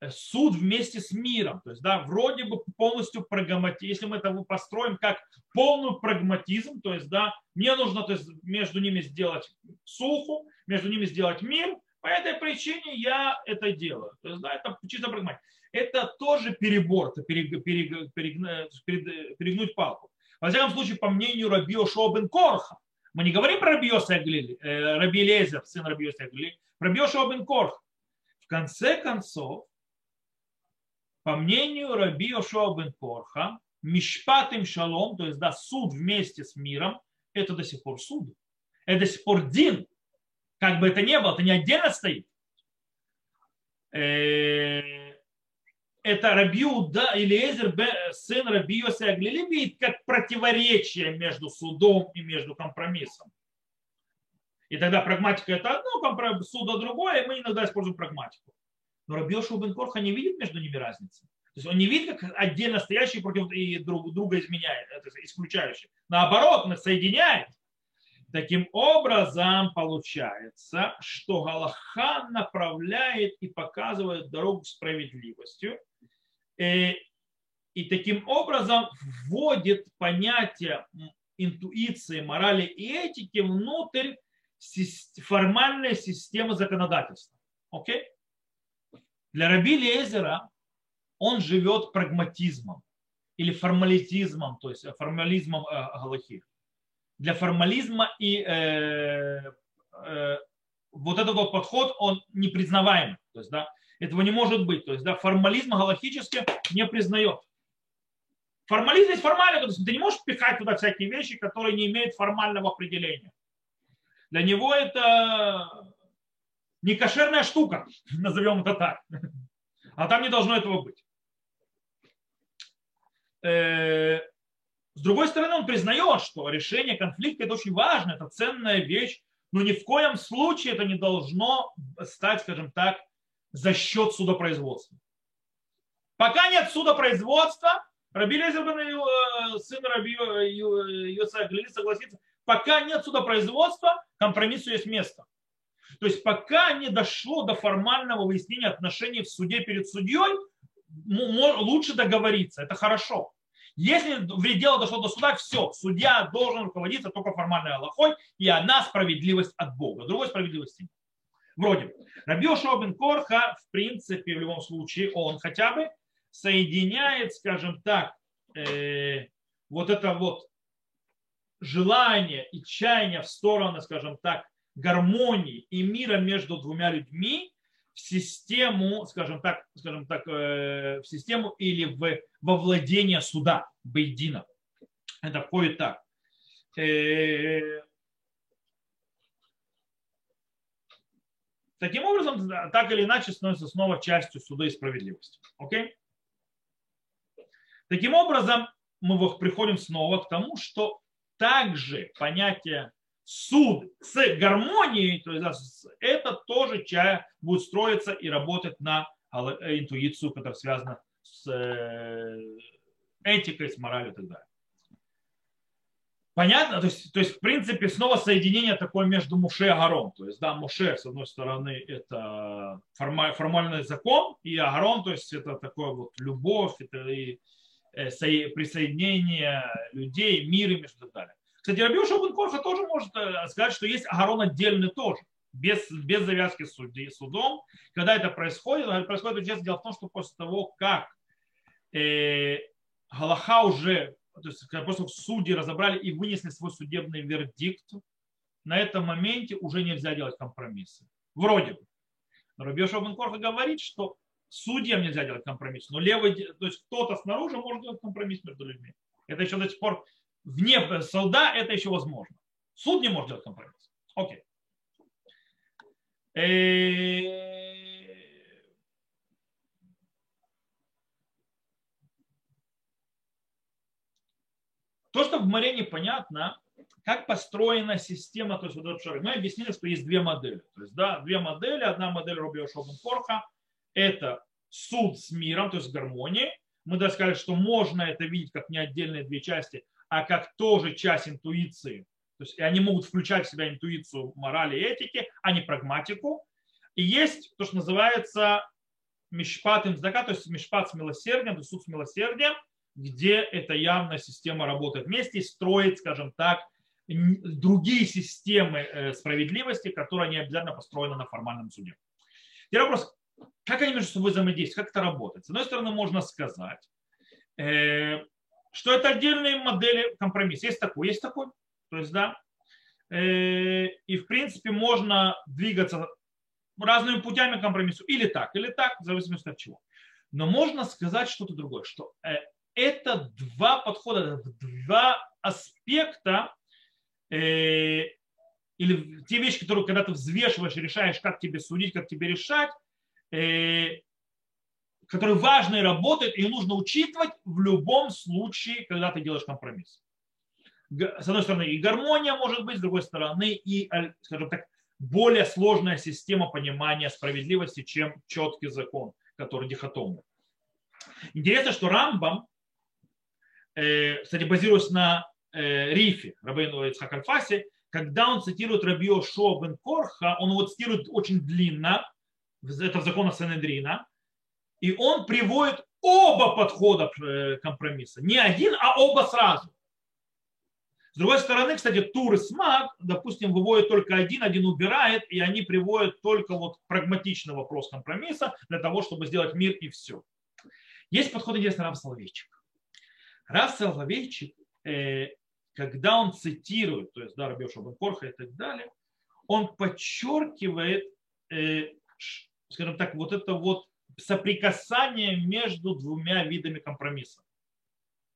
э, суд вместе с миром. То есть, да, вроде бы полностью прагматизм. Если мы это построим как полный прагматизм, то есть, да, мне нужно то есть, между ними сделать суху, между ними сделать мир, по этой причине я это делаю. То есть, да, это чисто прагматика. Это тоже перебор, это перег, перег, перег, перегнуть палку. Во всяком случае, по мнению Раби Ошо Корха, мы не говорим про Раби Йоси э, Раби Лезер, сын Раби Йоси Аглили, про Раби Ошо Корха. В конце концов, по мнению Раби Ошо Корха, Мишпат им шалом, то есть да, суд вместе с миром, это до сих пор суд. Это до сих пор дин. Как бы это ни было, это не отдельно стоит. Э, это Рабиуда или Эзер, сын Рабиоса Аглили, как противоречие между судом и между компромиссом. И тогда прагматика это одно, суда другое, и мы иногда используем прагматику. Но Рабиоша Убенкорха не видит между ними разницы. То есть он не видит, как отдельно стоящие против друг, друга изменяет, это исключающие. Наоборот, он соединяет. Таким образом, получается, что Галаха направляет и показывает дорогу к справедливостью, Э, и таким образом вводит понятие интуиции, морали и этики внутрь формальной системы законодательства. Окей? Для Раби Лезера он живет прагматизмом или формализмом, то есть формализмом э, Галахи. Для формализма и э, э, вот этот вот подход, он непризнаваемый. То есть, да, этого не может быть. То есть да, формализм галактически не признает. Формализм есть формально, то есть ты не можешь пихать туда всякие вещи, которые не имеют формального определения. Для него это не кошерная штука, (laughs) назовем это так. А там не должно этого быть. Э, с другой стороны, он признает, что решение конфликта это очень важно, это ценная вещь, но ни в коем случае это не должно стать, скажем так, за счет судопроизводства. Пока нет судопроизводства, Раби Лезер э, сын Раби Йоса Глили согласится, пока нет судопроизводства, компромиссу есть место. То есть пока не дошло до формального выяснения отношений в суде перед судьей, лучше договориться, это хорошо. Если дело дошло до суда, все, судья должен руководиться только формальной Аллахой, и она справедливость от Бога. Другой справедливости нет. Вроде бы. Рабиоша бен Корха, в принципе, в любом случае, он хотя бы соединяет, скажем так, э, вот это вот желание и чаяние в сторону, скажем так, гармонии и мира между двумя людьми в систему, скажем так, скажем так, э, в систему или в, во владение суда, Бейдина. Это входит так. Э, Таким образом, так или иначе, становится снова частью суда и справедливости. Окей? Таким образом, мы приходим снова к тому, что также понятие суд с гармонией, то есть это тоже чая будет строиться и работать на интуицию, которая связана с э, этикой, с моралью и так далее. Понятно? То есть, то есть, в принципе, снова соединение такое между Муше и Агарон. То есть, да, Муше, с одной стороны, это формальный закон, и Агарон, то есть, это такое вот любовь, это и э, присоединение людей, мир и так далее. Кстати, Рабиу Шабункорха тоже может э, сказать, что есть Агарон отдельный тоже, без, без завязки с судом. Когда это происходит, происходит дело в том, что после того, как э, Галаха уже то есть после судьи разобрали и вынесли свой судебный вердикт, на этом моменте уже нельзя делать компромиссы. Вроде бы. Но Рабиоша Корха говорит, что судьям нельзя делать компромисс, но левый, то есть кто-то снаружи может делать компромисс между людьми. Это еще до сих пор вне суда это еще возможно. Суд не может делать компромисс. Окей. Э, То, что в море непонятно, как построена система, то есть вот этот Мы объяснили, что есть две модели. То есть, да, две модели. Одна модель Робио Шобен Корха – это суд с миром, то есть гармонии. Мы даже сказали, что можно это видеть как не отдельные две части, а как тоже часть интуиции. То есть они могут включать в себя интуицию морали и этики, а не прагматику. И есть то, что называется мишпат имздака, то есть мишпат с милосердием, то есть суд с милосердием, где эта явная система работает вместе и строит, скажем так, другие системы э, справедливости, которые не обязательно построены на формальном суде. Теперь вопрос, как они между собой взаимодействуют, как это работает? С одной стороны, можно сказать, э, что это отдельные модели компромисса. Есть такой, есть такой. То есть, да, э, и в принципе можно двигаться разными путями к компромиссу. Или так, или так, в зависимости от чего. Но можно сказать что-то другое, что это два подхода, два аспекта, или те вещи, которые когда ты взвешиваешь, решаешь, как тебе судить, как тебе решать, Э, которые важно и работают, и нужно учитывать в любом случае, когда ты делаешь компромисс. С одной стороны, и гармония может быть, с другой стороны, и, скажем так, более сложная система понимания справедливости, чем четкий закон, который дихотомный. Интересно, что Рамбам, э, кстати, базируясь на э, рифе Рабейну Ицхак когда он цитирует Рабио Шо бен Корха, он его цитирует очень длинно, это в законах Санедрина, и он приводит оба подхода э, компромисса. Не один, а оба сразу. С другой стороны, кстати, Тур и Смак, допустим, выводят только один, один убирает, и они приводят только вот прагматичный вопрос компромисса для того, чтобы сделать мир и все. Есть подход интересный Рав Соловейчик. Рав Соловейчик, э, когда он цитирует, то есть да, Рабиоша Корха и так далее, он подчеркивает э, скажем так, вот это вот соприкасание между двумя видами компромисса.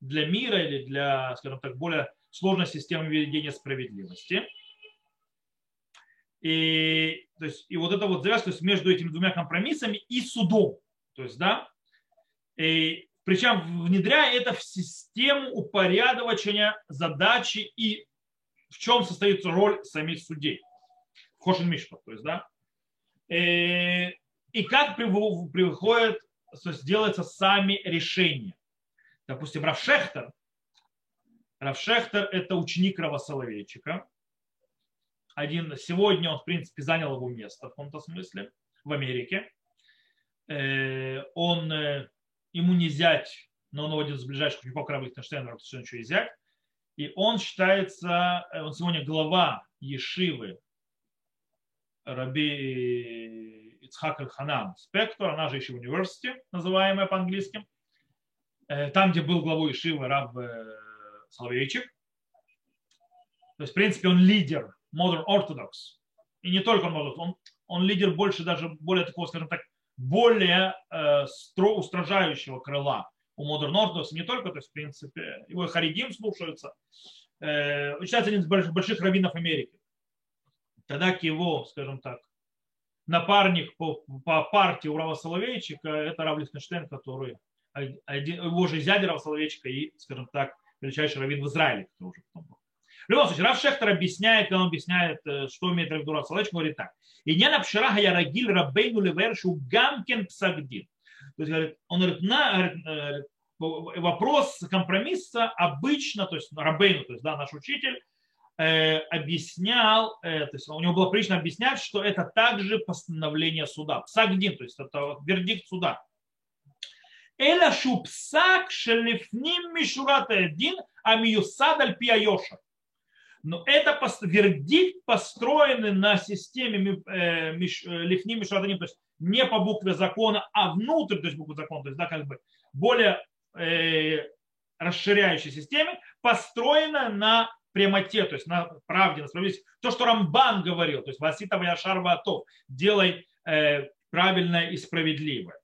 Для мира или для, скажем так, более сложной системы ведения справедливости. И, то есть, и вот это вот завязка то есть между этими двумя компромиссами и судом. То есть, да, и, причем внедряя это в систему упорядочения задачи и в чем состоит роль самих судей. Хошин Мишпа, то есть, да. И как приходят, делаются сами решения. Допустим, Равшехтер. Равшехтер – это ученик Рава. Один, сегодня он, в принципе, занял его место в каком-то смысле в Америке. Э, он, э, ему не зять, но он один из ближайших учеников Рава Лихтенштейна, есть еще и зять. И он считается, э, он сегодня глава Ешивы Раби Ицхак Аль-Ханан Спектор, она же еще университет, называемая по-английски, э, там, где был главой Ишивы Раб э, Соловейчик. То есть, в принципе, он лидер Modern Orthodox. И не только он, он, он лидер больше даже, более такого, скажем так, более э, стро, устражающего крыла у Modern Orthodox. Не только, то есть, в принципе, его и Харидим слушаются. Э, считается один из больших, больших раввинов Америки. Тогда к его, скажем так, напарник по, по партии Урала Соловейчика, это Рав Лихтенштейн, который один, его же зядя Рава Соловейчика и, скажем так, величайший раввин в Израиле, который уже потом был. В любом случае, Рав Шехтер объясняет, он объясняет, э, что имеет в виду Рав Соловейчик, говорит так. И не на пшера я рагиль рабейну ливершу гамкен псагдин. То есть, говорит, он говорит, на, говорит, э, вопрос компромисса обычно, то есть рабейну, то есть да, наш учитель, объяснял, э, то есть у него было прилично объяснять, что это также постановление суда. Псагдин, то есть это вердикт суда. Эля шупсак шелифним мишурат один, а миюсад аль пиайоша. Но это вердикт построенный на системе э, лифним мишурат один, то есть не по букве закона, а внутрь, то есть буквы закона, то есть да, как бы более э, расширяющей системе, построена на прямоте, то есть на правде, на справедливости. То, что Рамбан говорил, то есть Васита Ваяшар Вато, делай э, правильное и справедливое.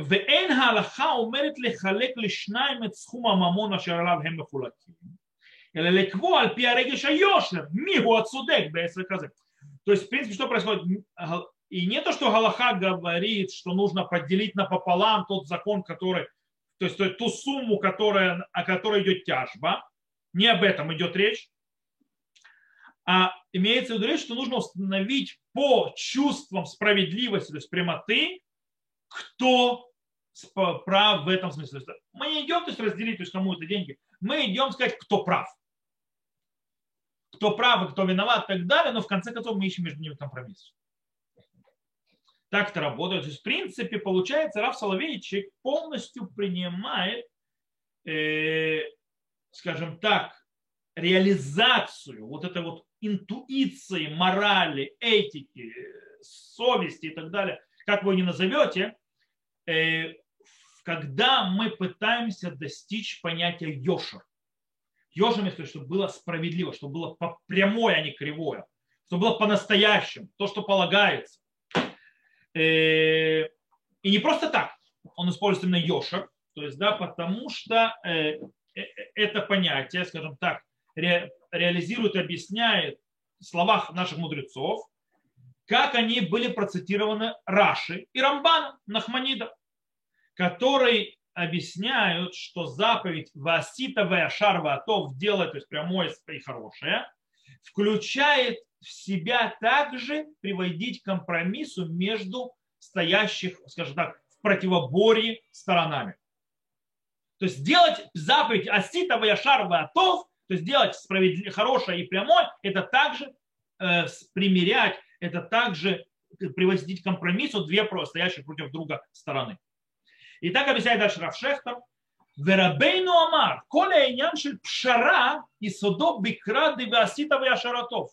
ואין ההלכה אומרת לחלק לשניים את סכום הממון אשר עליו הם מחולקים, אלא לקבוע על פי הרגש היושר מיהו הצודק בעסק הזה. То есть, в принципе, что происходит? И не то, что Галаха говорит, что нужно поделить напополам тот закон, который, то есть ту сумму, которая, о которой идет тяжба, не об этом идет речь. А имеется в виду речь, что нужно установить по чувствам справедливости, то есть прямоты, кто прав в этом смысле. Мы не идем то есть, разделить, то есть кому это деньги. Мы идем сказать, кто прав. Кто прав и кто виноват и так далее, но в конце концов мы ищем между ними компромисс. Так это работает. То есть, в принципе, получается, Раф Соловейчик полностью принимает, э, скажем так, реализацию вот этой вот интуиции, морали, этики, совести и так далее, как вы не назовете, э, когда мы пытаемся достичь понятия йошер. Йошер, если чтобы было справедливо, чтобы было прямое, а не кривое, чтобы было по-настоящему, то, что полагается. Э, и не просто так, он использует именно йошер, то есть, да, потому что э, это понятие, скажем так, ре, реализирует объясняет в словах наших мудрецов, как они были процитированы Раши и Рамбаном Нахманида, которые объясняют, что заповедь Васита Ваяшар Ватов делать, то есть прямое и хорошее, включает в себя также приводить к компромиссу между стоящих, скажем так, в противоборье сторонами. То есть делать заповедь Асита Ваяшар Ватов то есть делать справедливое, хорошее и прямое, это также э, примерять, это также приводить к компромиссу две стоящие против друга стороны. И так объясняет дальше Равшехтер. Верабейну Амар, коля иньян пшара и судо бикрады васита ашаратов.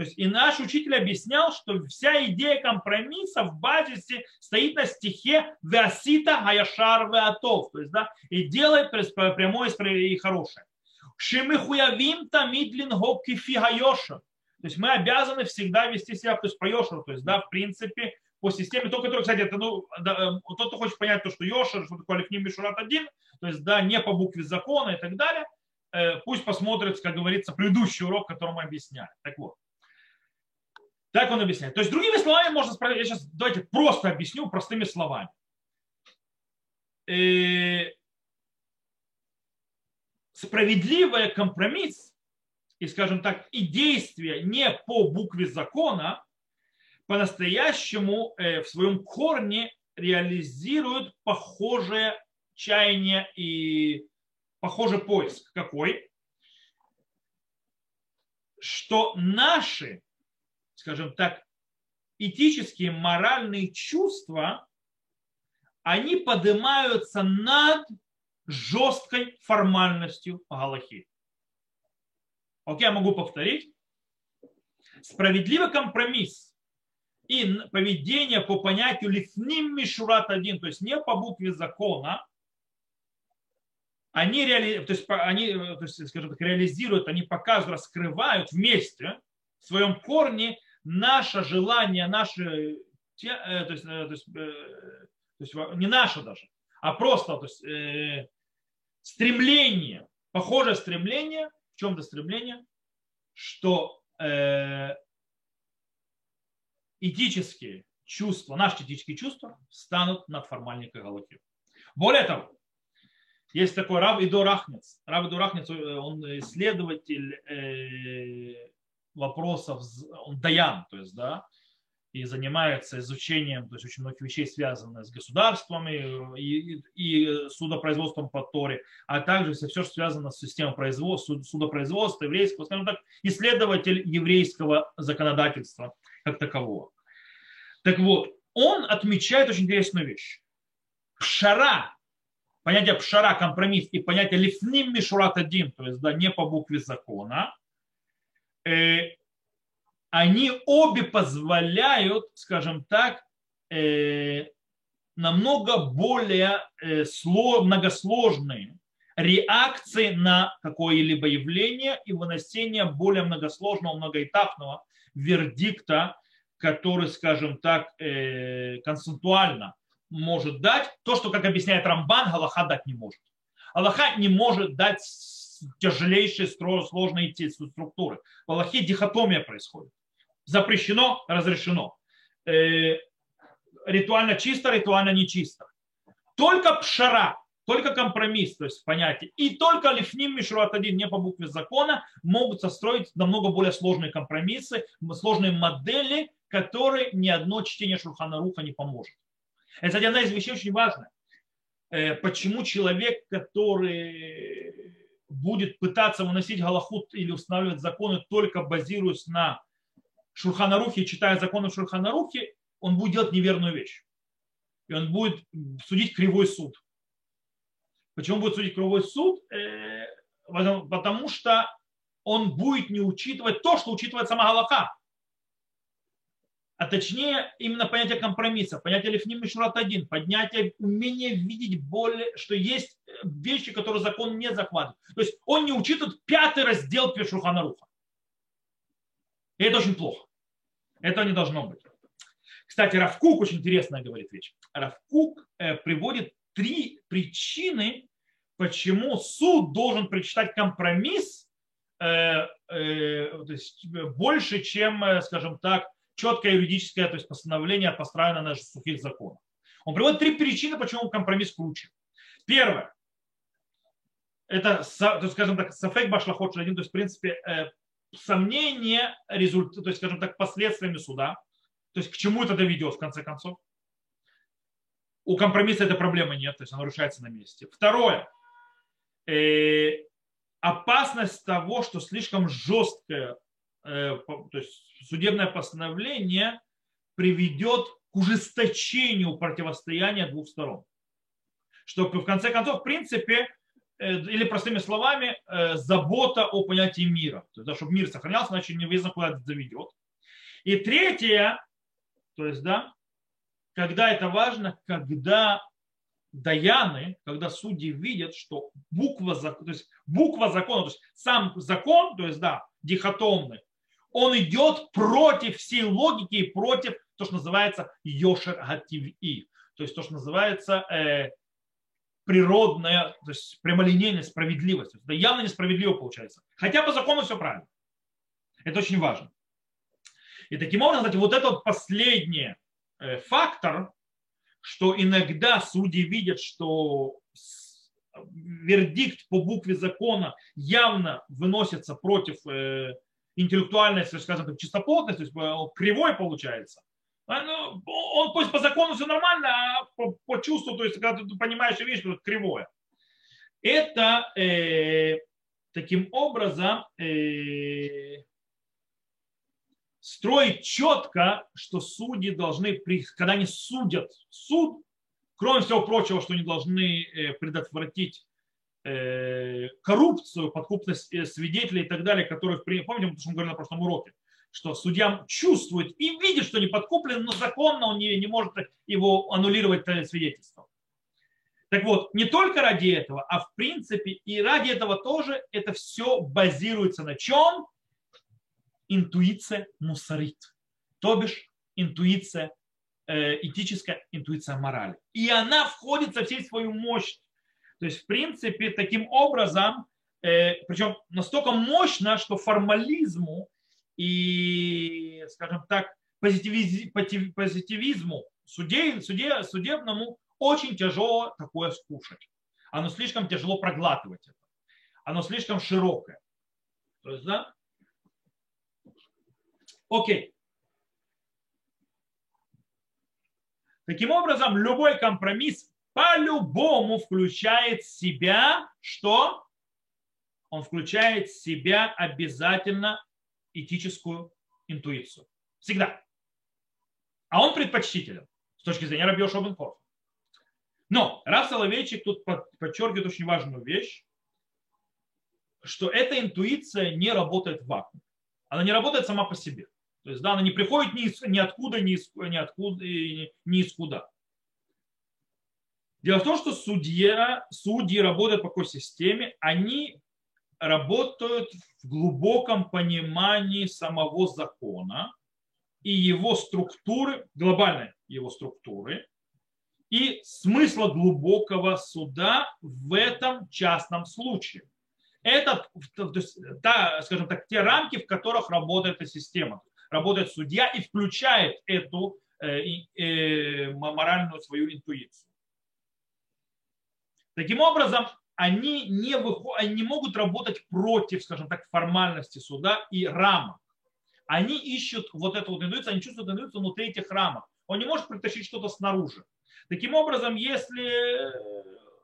То есть и наш учитель объяснял, что вся идея компромисса в базисе стоит на стихе Васита Хаяшар Веатов. То есть, да, и делает прямое и хорошее. Шемихуявим тамидлин гобки фигайоша. То есть мы обязаны всегда вести себя то есть по Йошеру, то есть, да, в принципе, по системе, то, который, кстати, это, ну, да, э, тот, кто хочет понять то, что Йошер, что такое Лифним Мишурат один, то есть, да, не по букве закона и так далее, э, пусть посмотрит, как говорится, предыдущий урок, который мы объясняли. Так вот. Так он объясняет. То есть, другими словами, можно спросить, я сейчас давайте просто объясню простыми словами. Э, справедливый компромисс и, скажем так, и действия не по букве закона по-настоящему э, в своем корне реализируют похожее чаяние и похожий поиск. Какой? Что наши, скажем так, этические, моральные чувства, они поднимаются над жесткой формальностью Галахи. Окей, я могу повторить. Справедливый компромисс и поведение по понятию лифним мишурат один, то есть не по букве закона, они, реали, то есть, они то есть, скажем так, реализируют, они показывают, раскрывают вместе в своем корне наше желание, наше, э, то есть, э, то есть, э, то есть не наше даже, а просто то есть, стремление, похожее стремление, в чем-то стремление, что э, этические чувства, наши этические чувства станут над формальной Галахи. Более того, есть такой Рав Идор Ахнец. Рав Идор Ахнец, э, он исследователь э, вопросов, он даян, то есть, да, и занимается изучением то есть очень многих вещей, связанных с государствами и, и судопроизводством по Торе, а также все, что связано с системой производства, судопроизводства, еврейского, скажем так, исследователь еврейского законодательства как такового. Так вот, он отмечает очень интересную вещь. Пшара, понятие пшара, компромисс и понятие лифним мишурат один, то есть да, не по букве закона, они обе позволяют, скажем так, э, намного более э, многосложные реакции на какое-либо явление и выносение более многосложного, многоэтапного вердикта, который, скажем так, э, концептуально может дать то, что, как объясняет Рамбан, Галаха дать не может. Аллаха не может дать тяжелейшие, сложные структуры. В Аллахе дихотомия происходит запрещено, разрешено. Э, ритуально чисто, ритуально нечисто. Только пшара, только компромисс, то есть понятие, и только лифним мишруат один, не по букве закона, могут состроить намного более сложные компромиссы, сложные модели, которые ни одно чтение Шурхана Руха не поможет. Это, кстати, одна из вещей очень важная. Э, почему человек, который будет пытаться выносить галахут или устанавливать законы только базируясь на Шурханарухе, читая законы Шурханарухе, он будет делать неверную вещь. И он будет судить кривой суд. Почему будет судить кривой суд? Э, потому что он будет не учитывать то, что учитывает сама Галаха. А точнее, именно понятие компромисса, понятие лифним мишурат один, поднятие умение видеть более, что есть вещи, которые закон не захватывает. То есть он не учитывает пятый раздел Пешухана Руха. И это очень плохо. Этого не должно быть. Кстати, Равкук очень интересно говорит вещь. Равкук э, приводит три причины, почему суд должен прочитать компромисс э, э, то есть больше, чем, скажем так, четкое юридическое то есть постановление, построенное на сухих законах. Он приводит три причины, почему компромисс круче. Первое. Это, скажем так, сафек башлахот один, то есть, в принципе, сомнение результат, то есть, скажем так, последствиями суда, то есть к чему это доведет в конце концов. У компромисса этой проблемы нет, то есть оно решается на месте. Второе. Э, опасность того, что слишком жесткое э, то есть судебное постановление приведет к ужесточению противостояния двух сторон. Что в конце концов, в принципе, Э, или простыми словами, э, забота о понятии мира. То есть, чтобы мир сохранялся, иначе неизвестно, куда это заведет. И третье, то есть, да, когда это важно, когда даяны, когда судьи видят, что буква, то есть буква закона, то есть сам закон, то есть, да, дихотомный, он идет против всей логики и против то, что называется йошер гативи, то есть то, что называется э, природная, то есть прямолинейная справедливость. Это явно несправедливо получается. Хотя по закону все правильно. Это очень важно. И таким образом, кстати, вот этот последний э, фактор, что иногда судьи видят, что вердикт по букве закона явно выносится против интеллектуальной, скажем так, чистоплотности, то есть э, кривой получается, а, ну, он пусть по закону все нормально, а по, по чувству, то есть когда ты понимаешь вещь, это кривое. Это э, таким образом э, строить четко, что судьи должны, когда они судят суд, кроме всего прочего, что они должны э, предотвратить коррупцию, подкупность э, свидетелей и так далее, которых, помните, мы говорили на прошлом уроке, что судья чувствует и видит, что не подкуплен, но законно он не, не может его аннулировать свидетельство. Так вот, не только ради этого, а в принципе и ради этого тоже это все базируется на чем? Интуиция мусарит. То бишь интуиция э, этическая, интуиция морали. И она входит со всей свою мощь. То есть, в принципе, таким образом, э, причем настолько мощно, что формализму и, скажем так, позитивизму суде, суде, судебному очень тяжело такое скушать. Оно слишком тяжело проглатывать это. Оно слишком широкое. То есть, да? Окей. Таким образом, любой компромисс по-любому включает в себя что? Он включает в себя обязательно этическую интуицию. Всегда. А он предпочтителен с точки зрения Раби Йошуа Но Раф Соловейчик тут подчеркивает очень важную вещь, что эта интуиция не работает в вакууме. Она не работает сама по себе. То есть, да, она не приходит ни, из, ни откуда, ни из, ни откуда, ни из куда. Дело в том, что судья, судьи работают по какой системе, они работают в глубоком понимании самого закона и его структуры, глобальной его структуры, и смысла глубокого суда в этом частном случае. Это, та, скажем так, те рамки, в которых работает эта система. Работает судья и включает эту э, э, моральную свою интуицию. Таким образом, они не, выход, они не могут работать против, скажем так, формальности суда и рамок. Они ищут вот эту вот интуицию, они чувствуют интуицию внутри этих рамок. Он не может притащить что-то снаружи. Таким образом, если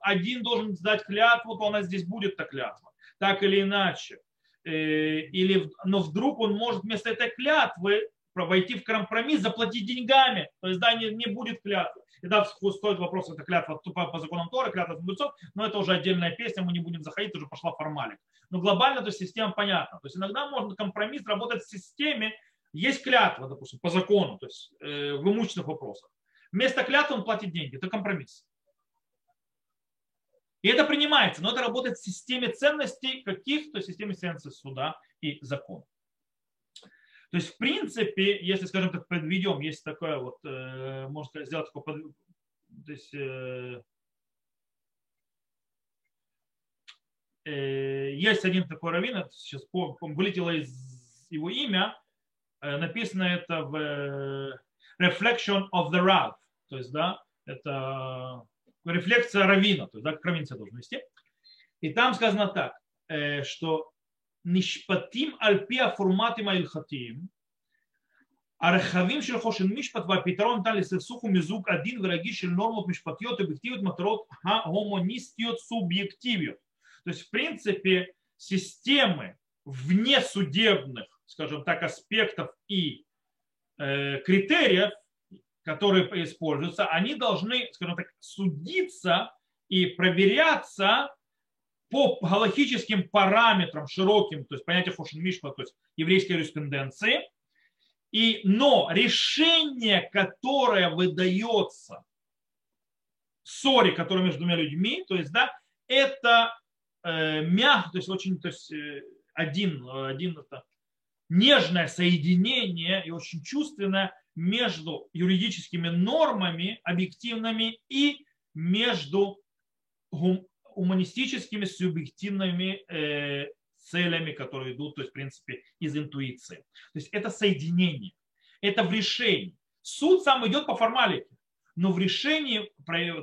один должен сдать клятву, то у нас здесь будет та клятва. Так или иначе. Э, или, но вдруг он может вместо этой клятвы войти в компромисс, заплатить деньгами. То есть, да, не, не будет клятвы. И да, стоит вопрос, это клятва по, по законам Тора, клятва мудрецов, но это уже отдельная песня, мы не будем заходить, уже пошла формалик. Но глобально то система понятна. То есть иногда можно компромисс работать в системе, есть клятва, допустим, по закону, то есть э, в имущественных вопросах. Вместо клятвы он платит деньги. Это компромисс. И это принимается, но это работает в системе ценностей каких? То есть в системе ценностей суда и закона. То есть, в принципе, если, скажем так, подведем, есть такое вот, э, можно сделать такое, под... то есть, э, э, есть один такой раввин, сейчас вылетело из его имя, э, написано это в э, Reflection of the Rav, то есть, да, это рефлексия равина, то есть, да, как раввин себя должен вести. И там сказано так, что нишпатим альпия фурматим айлхатим, הרחבים של חושן משפט והפתרון ניתן לסכסוך один, враги, ורגיש של נורמות משפטיות אובייקטיביות מטרות ההומוניסטיות субъективיות. То есть, в принципе, системы внесудебных, скажем так, аспектов и э, критериев, которые используются, они должны, скажем так, судиться и проверяться по галактическим параметрам широким, то есть понятие Хошенмишма, то есть еврейской юриспруденции, и, но решение, которое выдается ссоре, которая между двумя людьми, то есть, да, это э, мягко, то есть очень, то есть э, один, один это нежное соединение и очень чувственное между юридическими нормами объективными и между гуманистическими субъективными э, целями, которые идут, то есть, в принципе, из интуиции. То есть это соединение, это в решении. Суд сам идет по формалике, но в решении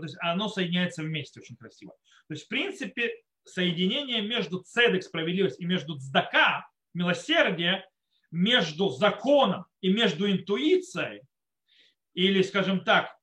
есть оно соединяется вместе очень красиво. То есть, в принципе, соединение между цедек, справедливость и между цдака, милосердие, между законом и между интуицией, или, скажем так,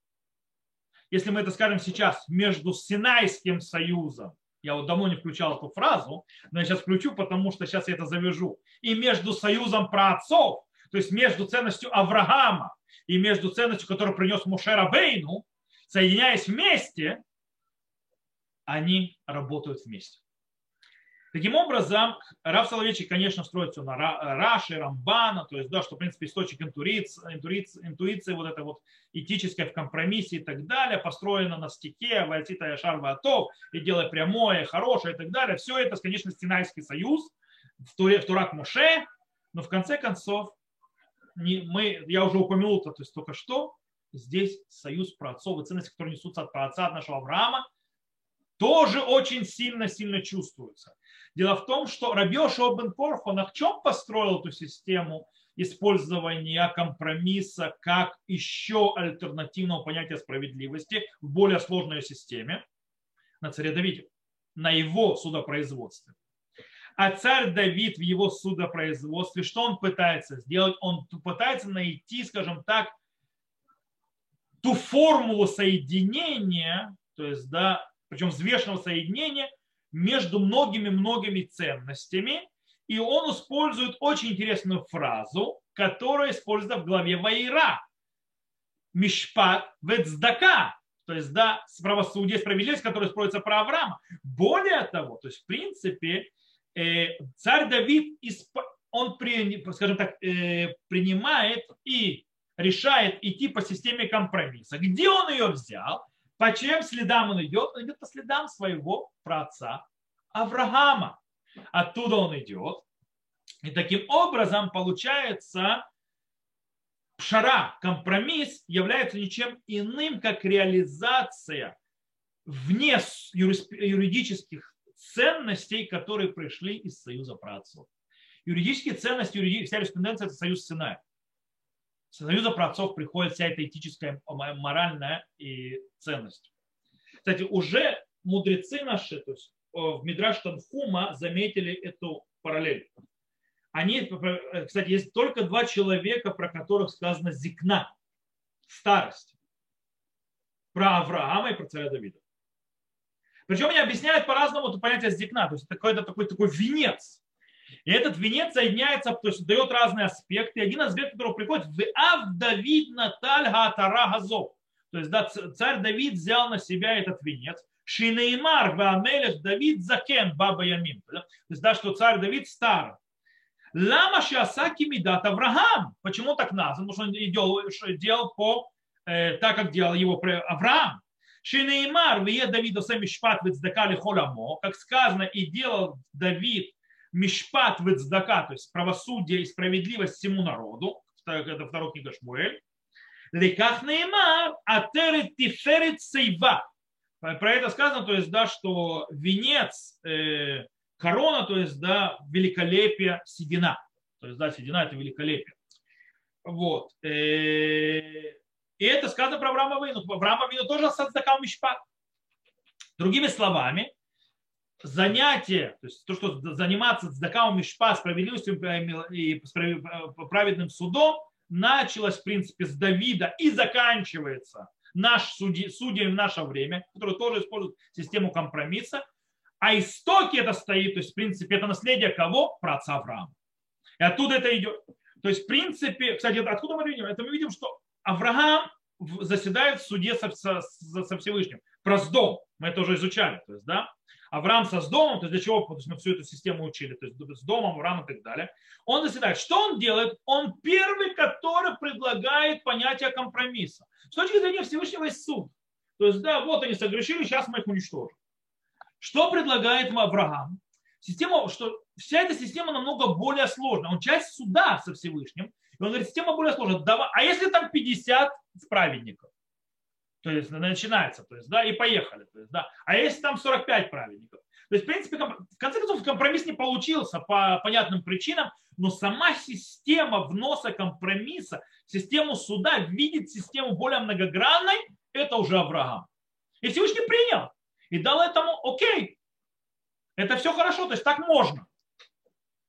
если мы это скажем сейчас, между Синайским союзом, я вот давно не включал эту фразу, но я сейчас включу, потому что сейчас я это завяжу, и между союзом праотцов, то есть между ценностью Авраама и между ценностью, которую принес Мушера Бейну, соединяясь вместе, они работают вместе. Таким образом, Рав Соловейчик, конечно, строит все на Раши, Рамбана, то есть, да, что, в принципе, источник интуиции, интуиции, интуиции вот это вот этическое в компромиссе и так далее, построено на стике, Вальтита Яшар Ватов, и делай прямое, хорошее и так далее. Все это, конечно, Стенайский союз, в, Турак Моше, но в конце концов, не, мы, я уже упомянул это, то есть только что, здесь союз праотцов и ценности, которые несутся от праотца, от нашего Авраама, тоже очень сильно-сильно чувствуются. Дело в том, что Рабиоша Бен Корхон на чем построил эту систему использования компромисса как еще альтернативного понятия справедливости в более сложной системе на царе Давиде, на его судопроизводстве. А царь Давид в его судопроизводстве, что он пытается сделать? Он пытается найти, скажем так, ту формулу соединения, то есть, да, причем взвешенного соединения между многими-многими ценностями. И он использует очень интересную фразу, которая используется в главе Ваира. Мишпат вецдака. То есть, да, правосудие, справедливость, которая используется про Авраама. Более того, то есть, в принципе, э, царь Давид, он, скажем так, э, принимает и решает идти по системе компромисса. Где он ее взял? По чьим следам он идет? Он идет по следам своего праотца Авраама. Оттуда он идет. И таким образом получается, пшара, компромисс является ничем иным, как реализация вне юридических ценностей, которые пришли из союза праотцов. Юридические ценности, вся юриспруденция – это союз Синая союза праотцов приходит вся эта этическая, моральная и ценность. Кстати, уже мудрецы наши, то есть в Мидраш Танхума заметили эту параллель. Они, кстати, есть только два человека, про которых сказано зикна, старость. про Авраама и про царя Давида. Причем они объясняют по-разному это понятие здекна, то есть это какой-то такой, такой венец. И этот венец соединяется, то есть дает разные аспекты. И один аспект, который приходит, в Ав Давид Наталь Гатара Газов. То есть да, царь Давид взял на себя этот венец. שנאמר והמלך דוד זקן בא בימים. То есть да, что царь Давид стар. למה? שעשה כמידת אברהם. Почему так назван? Потому что он делал, делал по, э, так, как делал его Авраам. שנאמר ויהי דוד עושה משפט וצדקה לכל עמו, как сказано, и делал Давид משפט וצדקה, то есть правосудие и справедливость всему народу. Это вторая книга Шмуэль. Леках неймар атерет тиферет сейва. Про это сказано, то есть, да, что венец, э, корона, то есть, да, великолепие седина. То есть, да, седина это великолепие. Вот. Э, и это сказано про Авраама Вину. Авраама Вину тоже садзакал мишпат. Другими словами, занятие, то есть то, что заниматься цдакаум мишпа, справедливостью и праведным судом, началось, в принципе, с Давида и заканчивается наш судьи, судьями в наше время, который тоже использует систему компромисса. А истоки это стоит, то есть, в принципе, это наследие кого? Праца Авраама. И оттуда это идет. То есть, в принципе, кстати, откуда мы видим? Это мы видим, что Авраам заседает в суде со, со, со Всевышним. Про Сдом мы это уже изучали. То есть, да? Авраам со Сдомом, то есть для чего то есть мы всю эту систему учили, то есть с домом, Авраам и так далее. Он заседает. Что он делает? Он первый, который предлагает понятие компромисса. С точки зрения Всевышнего есть суд. То есть, да, вот они согрешили, сейчас мы их уничтожим. Что предлагает Авраам? Система, что вся эта система намного более сложная. Он часть суда со Всевышним, и он говорит, система более сложная. А если там 50 праведников? То есть начинается, то есть, да, и поехали. То есть, да. А если там 45 праведников? То есть, в принципе, в конце концов, компромисс не получился по понятным причинам, но сама система вноса компромисса, систему суда видит систему более многогранной, это уже Авраам. И Всевышний принял и дал этому окей. Это все хорошо, то есть так можно.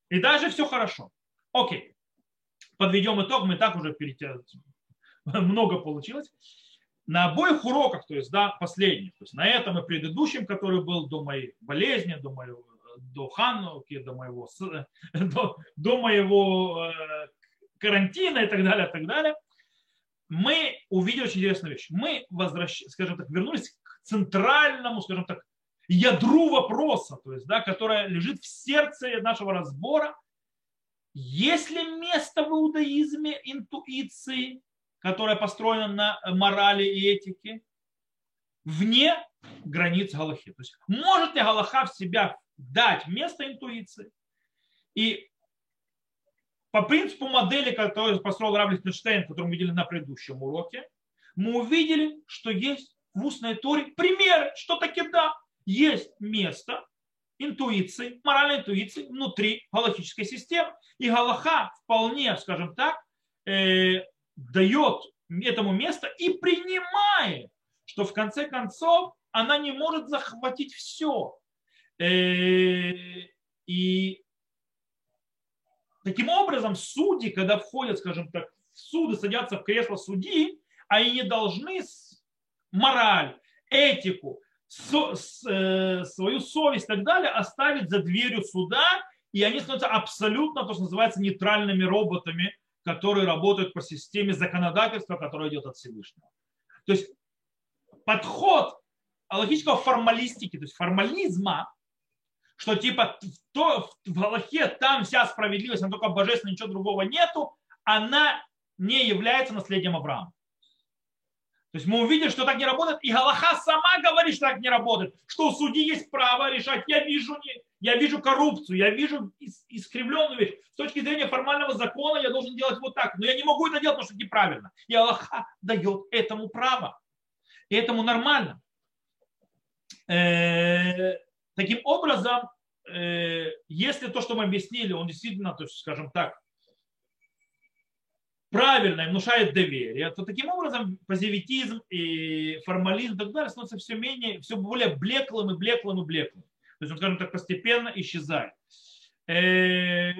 И даже все хорошо. Окей подведем итог, мы так уже перед... (laughs) много получилось. На обоих уроках, то есть, да, последних, то есть на этом и предыдущем, который был до моей болезни, до моего до Хануки, до моего, (laughs) до, до моего э, карантина и так далее, и так далее, мы увидели очень интересную вещь. Мы, возвращ, скажем так, вернулись к центральному, скажем так, ядру вопроса, то есть, да, которое лежит в сердце нашего разбора, есть ли место в иудаизме интуиции, которая построена на морали и этике, вне границ Галахи? То есть может ли Галаха в себя дать место интуиции? И по принципу модели, которую построил Рав Лихтенштейн, которую мы видели на предыдущем уроке, мы увидели, что есть в устной торе примеры, что таки да, есть место интуиции, моральной интуиции внутри галактической системы. И Галаха вполне, скажем так, э, дает этому место и принимает, что в конце концов она не может захватить все. Э, и таким образом судьи, когда входят, скажем так, в суды, садятся в кресло судьи, они не должны мораль, этику, Э, свою совесть и так далее оставить за дверью суда, и они становятся абсолютно, то, что называется, нейтральными роботами, которые работают по системе законодательства, которое идет от Всевышнего. То есть подход логического формалистики, то есть формализма, что типа то, в Галахе там вся справедливость, но только божественно, ничего другого нету, она не является наследием Авраама. То есть мы увидели, что так не работает, и Галаха сама говорит, что так не работает, что у судьи есть право решать. Я вижу, не, я вижу коррупцию, я вижу искривленную вещь. С точки зрения формального закона я должен делать вот так, но я не могу это делать, потому что это неправильно. И Аллаха дает этому право. И этому нормально. Э, таким образом, э, если то, что мы объяснили, он действительно, то есть, скажем так, правильно и внушает доверие, то таким образом позитивизм и формализм и так далее становятся все менее, все более блеклым и блеклым и блеклым. То есть он, скажем так, постепенно исчезает. Э,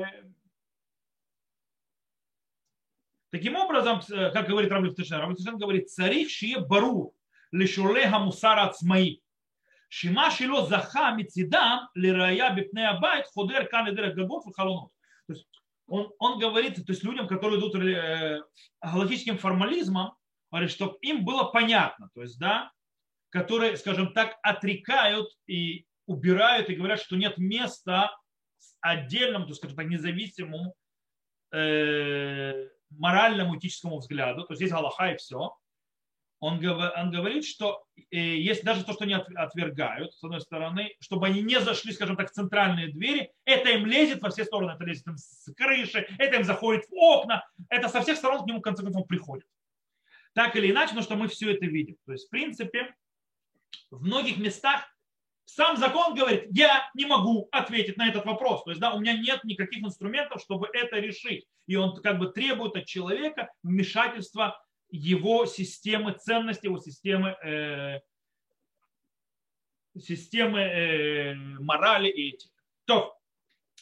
таким образом, э, как говорит Раблев Тишен, Раблев Тишен говорит, царих шие бару лешулега мусара ацмаи. Шима шило заха мицидам лирая бипнея байт худер кан лидера габот халонот. Он, он говорит, то есть людям, которые идут э, галактическим формализмом, говорит, чтобы им было понятно, то есть, да, которые, скажем так, отрекают и убирают и говорят, что нет места отдельному, то есть, скажем так, независимому э, моральному этическому взгляду, то есть здесь Галаха и все, он, говорит, что э, есть даже то, что они отвергают, с одной стороны, чтобы они не зашли, скажем так, в центральные двери, это им лезет во все стороны, это лезет им с крыши, это им заходит в окна, это со всех сторон к нему в конце концов приходит. Так или иначе, но что мы все это видим. То есть, в принципе, в многих местах сам закон говорит, я не могу ответить на этот вопрос. То есть, да, у меня нет никаких инструментов, чтобы это решить. И он как бы требует от человека вмешательства его системы ценностей, его системы, э, системы э, морали и этики. То,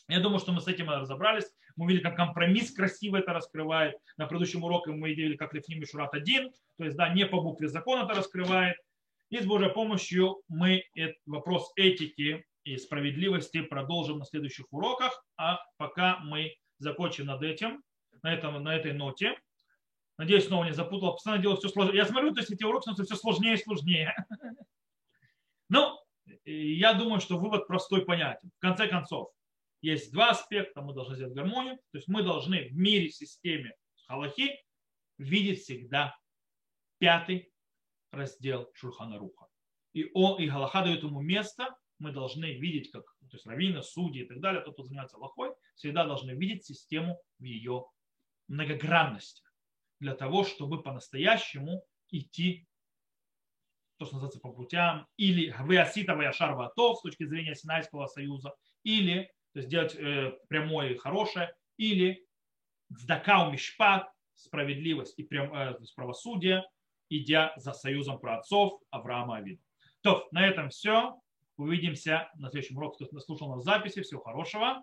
я думаю, что мы с этим разобрались. Мы видели, как компромисс красиво это раскрывает. На предыдущем уроке мы видели, как Лефним Мишурат один, то есть, да, не по букве закона это раскрывает. И с Божьей помощью мы вопрос этики и справедливости продолжим на следующих уроках, а пока мы закончим над этим, на, этом, на этой ноте. Надеюсь, снова не запутал. Постоянно делаю все сложнее. Я смотрю, то есть эти уроки становятся все сложнее и сложнее. (laughs) Ну, я думаю, что вывод простой понятен. В конце концов, есть два аспекта. Мы должны сделать гармонию. То есть мы должны в мире, системе Халахи видеть всегда пятый раздел Шурхана Руха. И, он, и Галаха дает ему место, мы должны видеть, как то есть раввины, судьи и так далее, тот, кто занимается Аллахой, всегда должны видеть систему в ее многогранности для того, чтобы по-настоящему идти, то, что называется, по путям, или Веасита Ваяшар Ватов с точки зрения Синайского союза, или то есть делать э, прямое и хорошее, или Цдакау Мишпат, справедливость и прям, э, правосудие, идя за союзом праотцов Авраама Авина. То, на этом все. Увидимся на следующем уроке. Кто слушал нас в записи. Всего хорошего.